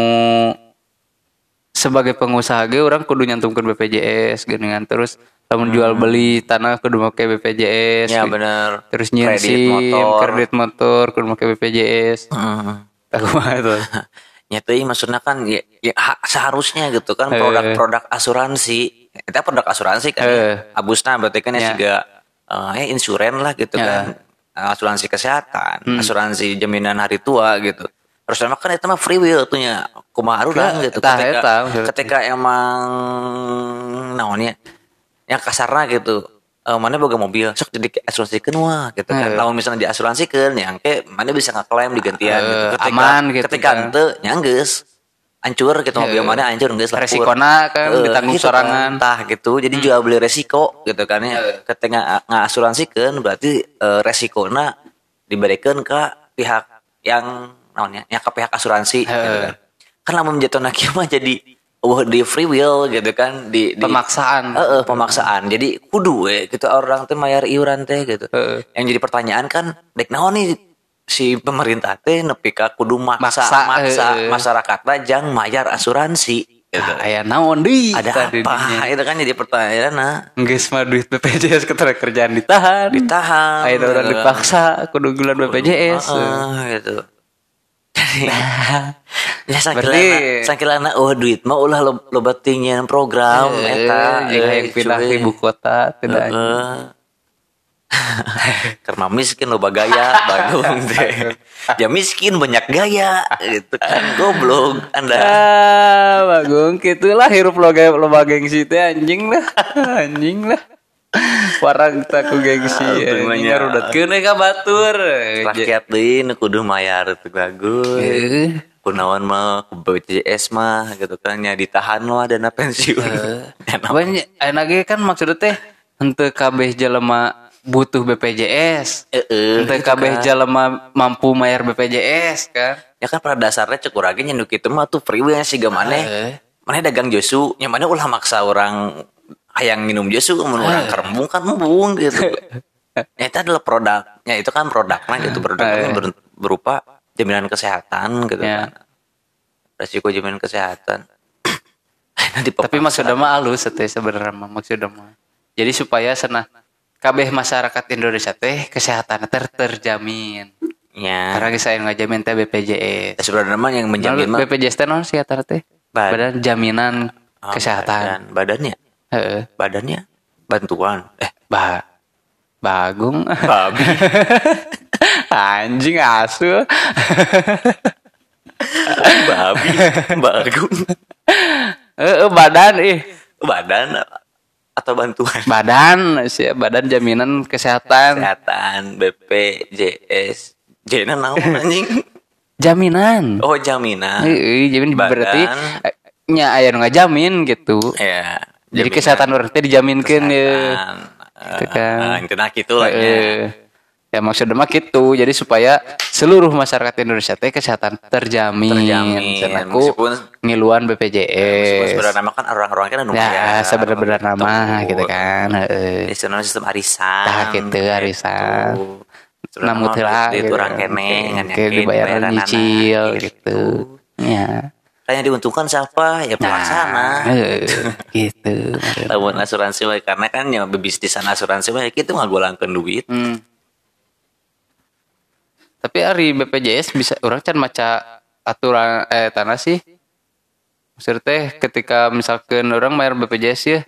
sebagai pengusaha ge orang kudu nyantumkeun BPJS geuningan terus lamun jual beli tanah kudu make BPJS ya benar. terus Kredit nyensim motor. kredit motor kudu make BPJS Hmm. aku mah itu Nyatanya maksudnya kan ya, ya ha- seharusnya gitu kan Eh. produk-produk asuransi. Kita produk asuransi kan. Ya. Abusna berarti kan Ya. ya juga eh insuren lah gitu Ya. Hmm. kan. Asuransi kesehatan, asuransi jaminan hari tua gitu. Terus emang kan itu mah free will tuh nya kumaha urang Ya, gitu tah, ketika eta, ketika emang naonnya yang kasarnya gitu eh, mana boga mobil sok jadi asuransikan wah gitu kan Eh. lamun misalnya diasuransikan ya ke mana bisa ngeklaim digantian Eh, gitu. aman gitu ketika kan. ente nyangges hancur gitu mobil Eh, mana hancur geus lapur. resikona kan Eh, ditanggung gitu sorangan. Hmm. kan. tah gitu jadi jual beli resiko gitu kan ya ketika ngasuransikan berarti eh, resikona diberikan ke pihak yang naonnya yang ke pihak asuransi gitu Eh. kan kan lamun jatuh kieu mah jadi oh, di free will gitu kan di, di Pemaksaan. Heeh, pemaksaan jadi kudu we gitu orang teh mayar iuran teh gitu Heeh. yang jadi pertanyaan kan dek naon nih si pemerintah teh nepi ka kudu maksa Maksa, maksa, heeh. masyarakat jang mayar asuransi gitu. Aya naon deui ada apa itu kan jadi pertanyaan nah Geus mah duit BPJS ketenaga kerjaan ditahan. ditahan Ayo orang dipaksa kudu bulan BPJS. Heeh, gitu ya Berarti- sakilana sakilana oh duit mah ulah lo lo program Eh, eta jeung hayang pindah ke ibu kota tidak. Heeh. Karena miskin lo gaya bagung teh. Ya miskin banyak gaya gitu kan goblok Anda. Ah, bagung gitulah hirup lo gaya lo gengsi teh anjing lah. anjing lah. Warang tak ku gengsi anjing banyak. ngarudatkeun ka batur. Rakyat deui nu kudu mayar teu bagus. Kunaon mah ku BPJS mah gitu kan nya ditahan mah dana pensiun. Banyak ge kan maksudnya teh henteu kabeh jelema butuh BPJS. Gitu kabeh kan. jelema mampu mayar BPJS kan. Ya kan pada dasarnya cek urang ge nya nu kitu mah tuh free will sih Eh. maneh. Maneh dagang josu, nya maneh ulah maksa orang hayang minum josu mun Eh. urang kerembung kan embung gitu. ya itu adalah produk. Ya itu kan produknya gitu produknya ber- berupa jaminan kesehatan gitu Ya. kan. Resiko jaminan kesehatan. Nanti Tapi maksudnya mah halus teh sebenarnya mah maksudnya mah. Jadi supaya sana kabeh masyarakat Indonesia teh kesehatan ter terjamin. ya. Karena saya ngajamin teh BPJS. Ya, sebenarnya mah yang menjamin mah BPJS teh non kesehatan teh? Bad- Badan jaminan oh, kesehatan. badan. badannya Heeh. badannya bantuan eh Ba Bagung. babi Anjing asu. babi bagung Heeh, badan ih. badan atau bantuan Badan sih badan jaminan kesehatan. kesehatan BPJS Jena naon anjing Jaminan. oh jaminan Heeh, jamin Badan. berarti eh, nya aya nu ngajamin gitu. ya Jadi jaminan kesehatan orang teh dijaminkeun ya. kesehatan. Gitu kan. Eh, intina gitu lah Heeh. Ya maksudnya mah gitu. Jadi supaya seluruh masyarakat Indonesia teh kesehatan terjamin. Terjamin. Can aku Meskipun- ngiluan BPJS. sebenarnya nama kan orang-orang kan Ya, kaya, sebenar-benar gitu. nama gitu kan. Heeh. Istilahnya sistem arisan. Tah gitu, arisan. Gitu. Namun Sebenarnya teh Duit orang kene, ngan Kayak dibayar nyicil gitu. Ya. Kayaknya diuntungkan siapa? Ya pelaksana. Nah, gitu. Lamun asuransi karena kan yang bebisnisan asuransi we gitu ngagolangkeun duit. Hmm. Tapi hari BPJS bisa orang can maca aturan eh tanah sih. Maksudnya teh ketika misalkan orang bayar BPJS ya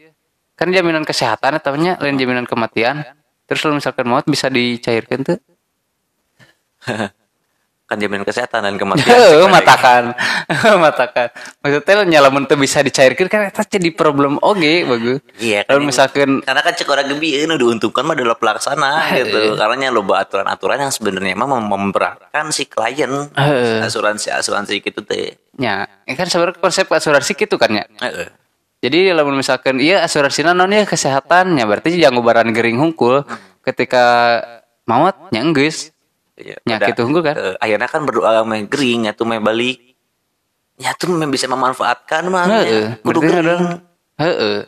kan jaminan kesehatan ataunya lain jaminan kematian. Terus kalau misalkan maut bisa dicairkan tuh. Kan jaminan kesehatan dan kematian. Heeh, matakan. matakan. Maksudnya nyalamun tuh bisa dicairkan kan itu jadi problem oge bagus. Iya kan. Kalau misalkan karena kan cek orang gebi nu diuntungkan mah adalah pelaksana gitu. Karena nya loba aturan-aturan yang sebenarnya mah mem- memberatkan si klien. Asuransi-asuransi gitu teh. ya, ini kan sebenarnya konsep asuransi gitu kan ya. Heeh. Jadi kalau misalkan iya asuransi non ya kesehatannya berarti jangan baran gering hungkul ketika maut nya Iya, Nyakit udah. unggul kan? Eh, akhirnya kan berdoa main gering atau main balik. Ya tuh bisa memanfaatkan mah. Ya. Kudu berarti gering. heeh.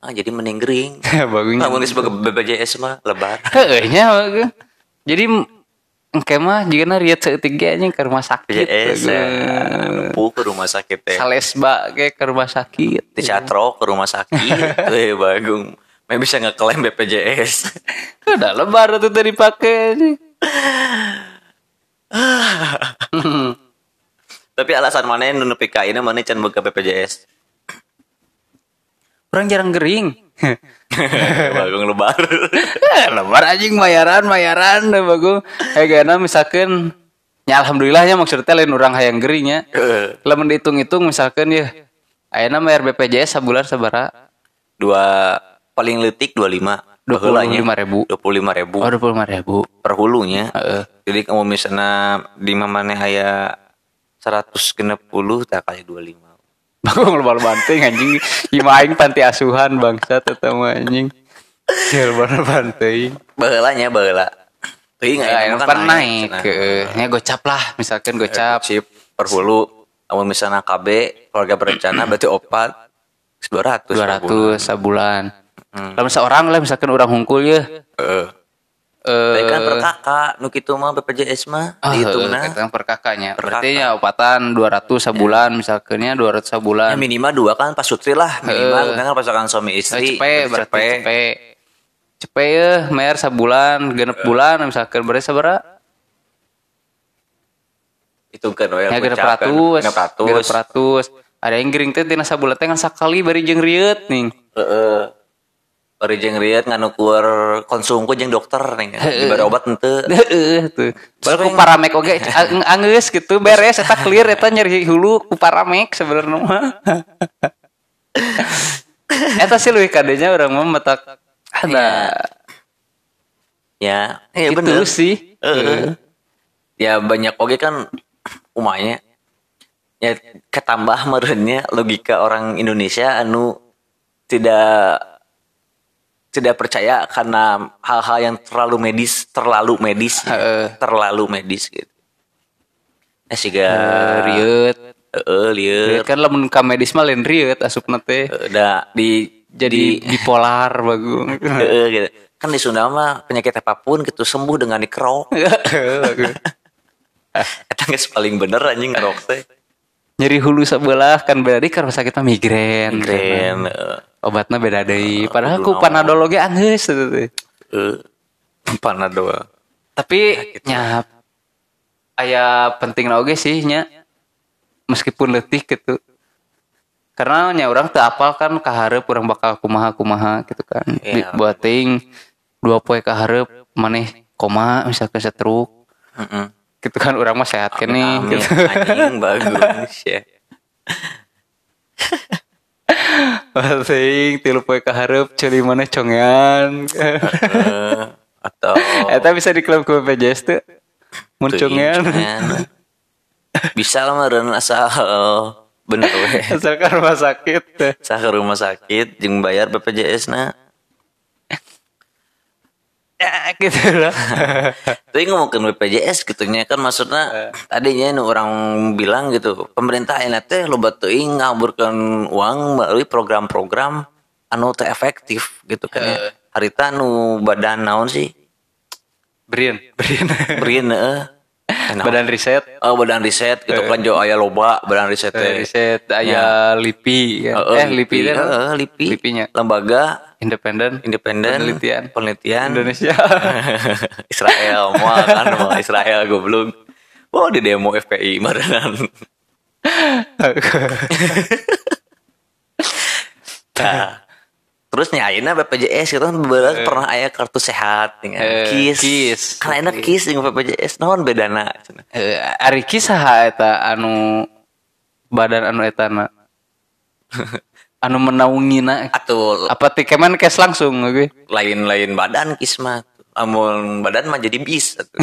Ah, jadi mending gering. Bagus. Namun sebagai BPJS mah lebar. Heeh nya. Jadi engke mah jigana riet saeutik ge anjing ke rumah sakit. BPJS ya. ke rumah sakit teh. Salesba ge ke rumah sakit. Di Catro ke rumah sakit. Tuh bagung. Main bisa ngeklaim BPJS. Udah lebar tuh tadi dipakai nih. Tapi alasan mana yang nepi ka ini mana can boga BPJS? Orang jarang gering. Bagung lebar. lebar anjing bayaran bayaran deh bagus eh gana misalkan ya alhamdulillahnya maksudnya lain orang hayang gerinya Heeh. lamun dihitung-hitung misalkan ya ayeuna bayar BPJS sebulan sabara Dua paling letik 25. 25.000. 25 ribu oh dua puluh lima ribu per hulunya. Heeh. Jadi kamu misalnya di mana aya 160 tak kali 25. bagus lebar banting anjing ima aing panti asuhan bangsa tetemu anjing lebar banting Baheulanya baheula. Teuing ya, aya yang kan naik ke ya gocap lah misalkan gocap chip per hulu. Kamu misalnya KB keluarga berencana berarti opat 200. dua ratus sebulan Hmm. kalau misalkan orang lah misalkan orang hungkul ya Heeh. eh Tapi kan per kakak nu kitu mah BPJS mah Ah, dihitungna. kita per kakaknya. Per Berarti ya opatan 200 sebulan misalkannya 200 Ya, sebulan. minimal dua kan pas sutri lah minimal Heeh. kan pasangan suami istri cepe berarti cepe. Cepe ya bayar sebulan, genep bulan misalkan berarti sabara? itu kan Ya genep kan. ratus. Genep ratus. Genep ratus. Ada yang gering teh tina sabulan teh kan sakali bari jeung rieut nih. Heeh. Bari jeung riet nganu kueur konsumku jeung dokter nih. Dibari obat henteu. Heeh tuh. Baru ku paramek oge ang- anggeus gitu beres eta clear eta nyeri hulu ku paramek sebenarnya mah. eta sih leuwih kadenya urang mah matak ada Ya, ya itu bener. sih. Heeh. Ya banyak oge kan umanya ya ketambah merenya logika orang Indonesia anu tidak tidak percaya karena hal-hal yang terlalu medis terlalu medis. Heeh. terlalu medis gitu ya siga. Heeh, lieur Rieut kan lamun ka medis mah lain rieut asupna teh. udah di Jadi bipolar bagus. Heeh, gitu. kan di Sunda mah penyakit apa pun gitu sembuh dengan dikerok Eta geus paling bener anjing ngerok teh. Nyeri hulu sebelah kan berarti karena sakit mah migrain. Keren. heeh. Obatnya beda deui. Padahal kudu ku panadol oge anggeus gitu teh. Heeh. Panadol. Tapi nya aya penting oge sih nya meskipun letih gitu. Karena nya orang teu apal kan kaharep urang bakal kumaha-kumaha gitu kan. Iya. buat ting dua poe kaharep maneh koma misalkan setruk Heeh. gitu kan orang mah sehat kene Amin. gitu. Anjing bagus ya. Penting tilu poe kaharep ceuli mana congean. Heeh. Atau Eta bisa diklaim ke BPJS tuh. Mun congean. Bisa lah meureun asal bener we. Asalkan rumah sakit. Sah ke rumah sakit jeung bayar BPJS na. Ya gitu lah Tapi ngomongin BPJS gitunya kan maksudnya tadinya nu orang bilang gitu pemerintah ini teh loba teuing ngaburkan uang melalui program-program anu teu efektif gitu kan ya. Harita nu badan naon sih? Brian Brian Brin heeh. Eh, naon? badan riset Oh, badan riset gitu kan jo aya loba badan riset badan teh. riset aya lipi kan. Eh lipi kan LIPI. lipinya Lembaga independen independen Penelitian. penelitian Indonesia Israel mau kan mau Israel goblok. Oh di demo FPI barengan. Nah, terus nih ayeuna BPJS itu kan beberapa pernah aya kartu sehat dengan Eh, KIS. KIS. Kan ayeuna KIS dengan BPJS naon bedana? Eh, Ari kisah eta anu badan anu etana anu menaungina Atuh apa ti kemen kes langsung oke lain-lain badan KIS mah. Amun badan mah jadi bis. atuh.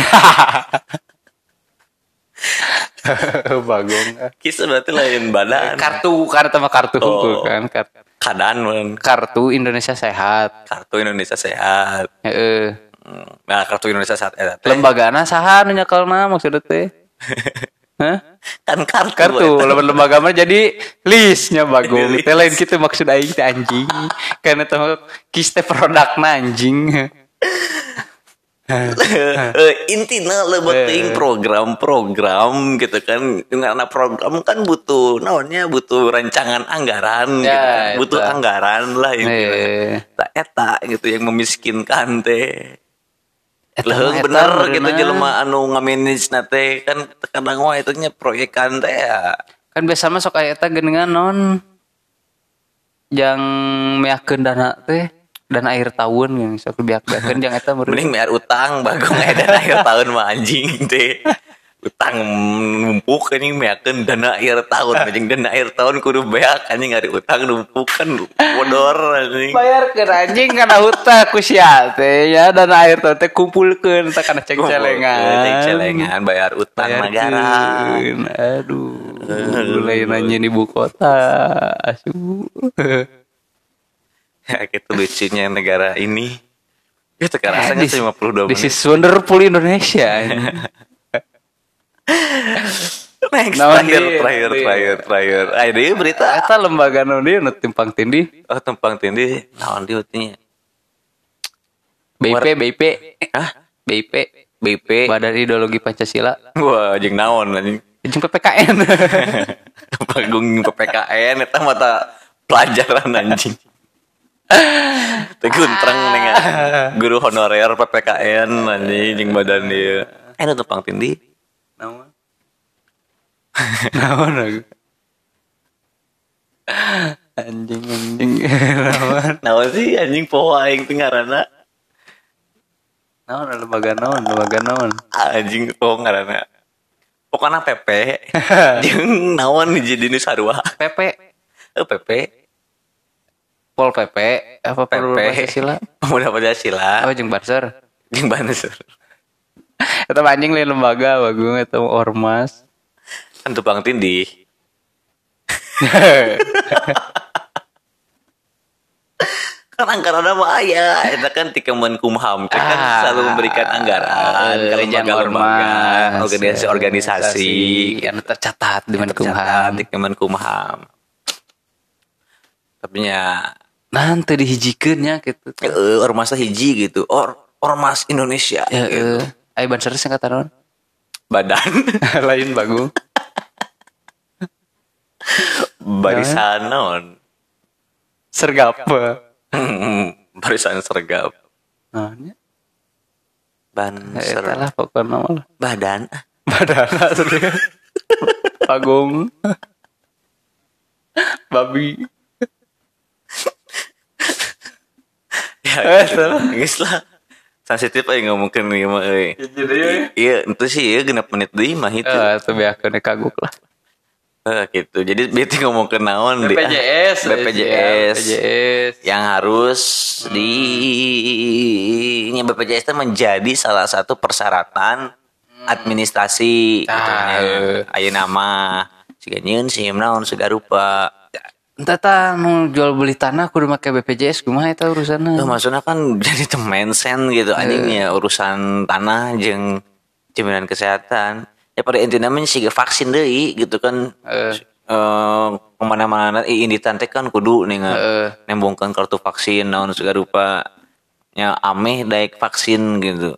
bagong KIS berarti lain badan. kartu kartu mah kartu Oh. hukum kan Kar- Kadan mun. kartu Indonesia Sehat Kartu Indonesia Sehat. Heeh. Hmm, Nah, kartu Indonesia Sehat eta teh. lembagana saha nu nyakelna maksudnya teh Hah? Kan kartu. kartu eta. lembaga mah jadi listnya List. teh lain gitu maksud aing teh anjing karena teh mah kis teh produkna anjing Eh, Eh. penting program-program gitu kan karena program kan butuh naonnya butuh rancangan anggaran gitu Ya, kan. butuh eta. anggaran lah intinya Eh. tak eta gitu yang memiskinkan teh Eta bener gitu jelema anu ngamanage na teh kan kadang mah itu nya proyekan teh ya. Kan biasa mah sok aya eta geuningan non. Yang meakeun dana teh dana akhir tahun yang sok biak-biakeun yang eta meureun. mending bayar utang bagong aya dana akhir tahun mah anjing teh utang numpuk anjing meakeun dana akhir tahun. Anjing dana akhir tahun kudu beak anjing hari utang numpuk kan bodor anjing. Bayar ke anjing kana hutang ku sia teh ya dana akhir tahun teh kumpulkeun teh kana cek celengan. Cek celengan bayar utang negara. Bayarkeun. aduh. lain nanya di ibu kota asu. Ya gitu lucunya negara ini. Itu kan rasanya This- 52 This menit? is wonderful Indonesia. next Naon terakhir di- terakhir di- terakhir terakhir. Ayo deh berita Eta lembaga nu dieu nu timpang tindih. oh tempang tindih. Naon di utinya BIP BIP. Hah? BIP. BP Badan Ideologi Pancasila. wah jeung naon anjing. Jeung PPKN. panggung PPKN eta mata pelajaran anjing. Teu guntreng nih guru honorer PPKN anjing jeung badan dia. Eh nu tepang tindih Naon? Naon aku? Anjing anjing. Naon? naon sih anjing poho aing teu ngaranna Naon lembaga naon? Lembaga naon? anjing poho ngaranna pokoknya PP jeung naon jadi nu sarua PP. eh PP Pol PP apa PP Pancasila? Mudah Pancasila Apa jeung Banser? jeung Banser Eta mah anjing lain lembaga bagung eta ormas. kan tupang tindih kan anggaran mah aya eta kan ti Kemenkumham teh kan Ah, selalu memberikan anggaran ke Jeung lembaga-lembaga ormas, organisasi-organisasi yang tercatat di tercatat Menkumham. di Kemenkumham tapi nya Nanti dihijikeun nya gitu. eh, ormas hiji gitu or ormas Indonesia Ya, gitu. eh. Ayo banser sing kata naon? badan Lain bagus. barisan non Sergap. barisan sergap Nah, nya. banser Eta lah pokoknya nama lah. badan Badana serius. Pagong. Babi. ya Eh, salah. geus lah sensitif aja ngomongin nih mah euy. Jadi iya itu sih ya genap menit deui mah itu Eh, itu biarkan kaguk lah. Eh, gitu jadi beti ngomongin naon di BPJS. BPJS. BPJS. yang harus di ini BPJS itu menjadi salah satu persyaratan administrasi gitu Ah, nya. Ayeuna nama siga nyeun sim naon segala rupa entah ta nu jual beli tanah kudu make BPJS kumaha eta urusanna. Tuh, maksudnya kan jadi temen sen gitu anjing ya urusan tanah jeung jaminan kesehatan. Ya pada intinya mah sih vaksin deui gitu kan. Eh. Eh, ke mana-mana eh, ini tante kan kudu nih Heeh. nembongkan kartu vaksin naon segala rupa nya ameh daek vaksin gitu.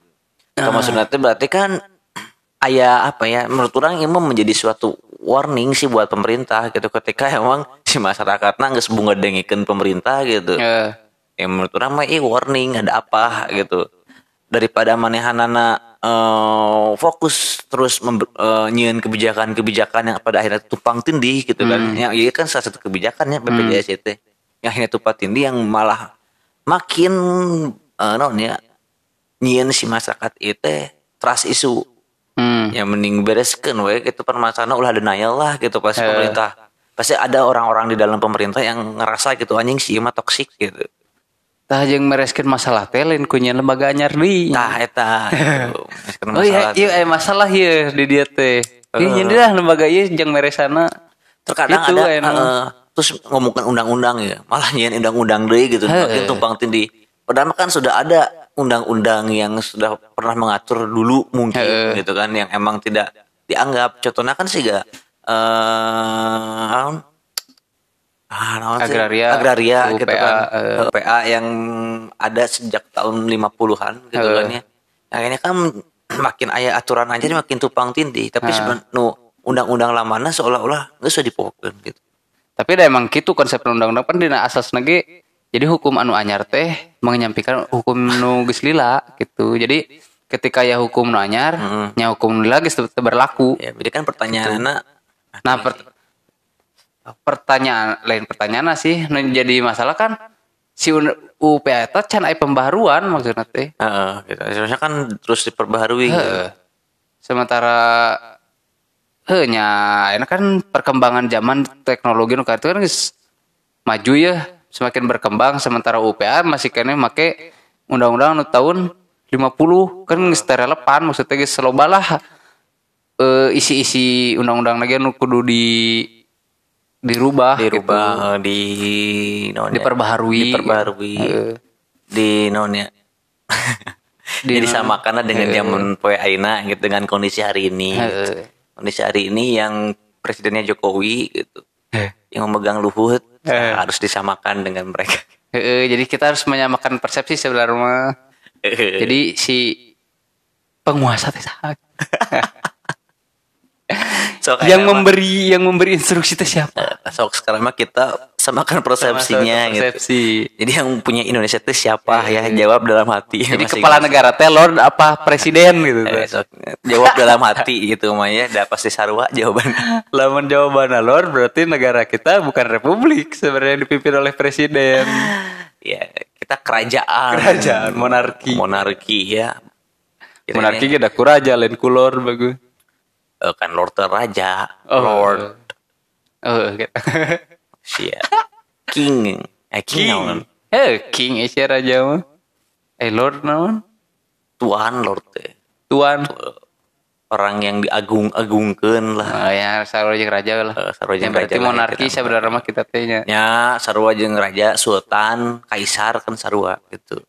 Kalau maksudnya berarti kan ayah apa ya menurut orang ini menjadi suatu warning sih buat pemerintah gitu. Ketika emang si masyarakatnya nggak sebunga dengikeun pemerintah gitu. Eh, ya menurut orang mah eh warning ada apa? gitu. Daripada manehanana eh fokus terus nyieun kebijakan-kebijakan yang pada akhirnya tumpang tindih gitu kan. Yang iya kan salah satu kebijakannya BPJS itu. Yang akhirnya tumpang tindih yang malah makin eh naon ya nyieun si masyarakat itu trust isu hmm. ya mending bereskan we gitu permasalahan ulah denial lah gitu pasti Eh. pemerintah pasti ada orang-orang di dalam pemerintah yang ngerasa gitu anjing sih mah toksik gitu Tah jeung mereskeun masalah teh lain kunya lembaga anyar deui. Tah eta gitu. Oh iya, masalah iya eh, masalah iya di dia teh. Iya Eh. nyindir lah lembaga iya jeung meresana. terkadang Gitu, ada emang. eh, terus ngomongin undang-undang ya malah nyian undang-undang deui gitu makin tumpang tindih padahal mah kan sudah ada undang-undang yang sudah pernah mengatur dulu mungkin Heeh. gitu kan yang emang tidak dianggap contohnya kan sih gak eh naon? ah, sih? Agraria, agraria gitu UPA, kan eh. UPA yang ada sejak tahun 50-an gitu Heeh. kan ya nah ini kan makin ayah aturan aja makin tumpang tindih tapi sebenarnya nu undang-undang lamana seolah-olah nggak usah dipokeun gitu Tapi da emang gitu konsep undang-undang kan dina asas nage jadi hukum anu anyar teh menyampaikan hukum nu geus lila gitu. Jadi ketika ya hukum nu anyar, nya hukum nu lila geus berlaku. ya jadi kan pertanyaannya Nah, per- pertanyaan lain pertanyaan sih nu jadi masalah kan si UPA eta can aya pembaharuan maksudna teh. Heeh, gitu. Sebenarnya kan terus diperbaharui gitu. Heeh. Sementara heh nya enak kan perkembangan zaman teknologi nu itu kan geus maju ya, semakin berkembang sementara UPA masih kene make undang-undang tahun 50 kan geus relevan maksudnya geus loba lah eh, isi-isi undang-undang lagi nu kudu di dirubah dirubah eh, di non gitu. diperbaharui. Diperbaharui. Heeh. di non ya. Di jadi sama karena dengan zaman poe aina gitu dengan kondisi hari ini Heeh. kondisi hari ini yang presidennya Jokowi gitu. Yang memegang Luhut Eh. harus disamakan dengan mereka Heeh, jadi kita harus menyamakan persepsi sebenarnya mah. Jadi si penguasa teh Sok yang mah- memberi yang memberi instruksi teh siapa? sok sekarang mah kita samakan persepsinya Sama-sama gitu persepsi. jadi yang punya Indonesia itu siapa ya jawab dalam hati Jadi kepala negara teh lord apa presiden gitu. Eh, teh. sok, jawab dalam hati gitu mah ya udah pasti sarwa jawabannya Lamun jawabannya lord berarti negara kita bukan republik sebenarnya dipimpin oleh presiden. ya kita kerajaan Kerajaan, monarki. monarki ya Monarki kita kuraja lain kulor bagus. Eh, kan lord raja Oh. lord Oh, gitu. sia king eh king, naon? Eh, king Asia raja mah. Eh, lord naon? tuan lord teh Tuan. orang yang diagung-agungkeun lah Oh ya, sarwa jeung raja lah. Eh, sarua Ya, jeung berarti raja monarki sebenarnya mah kita teh nya. ya sarua jeung raja sultan kaisar kan sarua gitu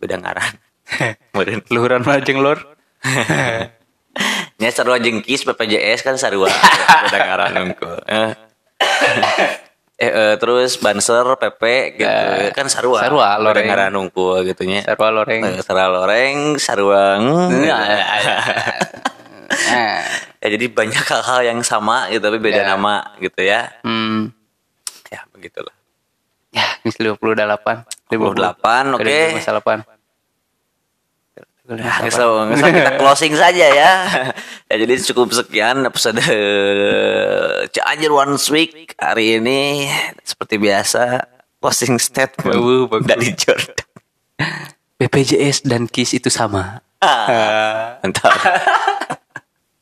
beda ngaran. Luhuran mah jeung lord. Nya sarua jeung kis BPJS kan sarua beda ngaran unggul. Eh. eh, eh, terus banser PP gitu Eh, kan sarua. sarua, loreng. ngaran unggul gitu nya. Sarwa loreng. Eh, sarua loreng, sarua. hmm, Iya. gitu. Nah, ya jadi banyak hal-hal yang sama gitu tapi beda Ya. nama gitu ya. hmm. Ya begitulah. Ya, ini 58. 58, oke. 58. Nah, so, so kita closing saja ya. ya jadi cukup sekian episode Cianjur One Week hari ini seperti biasa closing statement Uh, dari Jordan. BPJS dan KIS itu sama. Ah, mantap.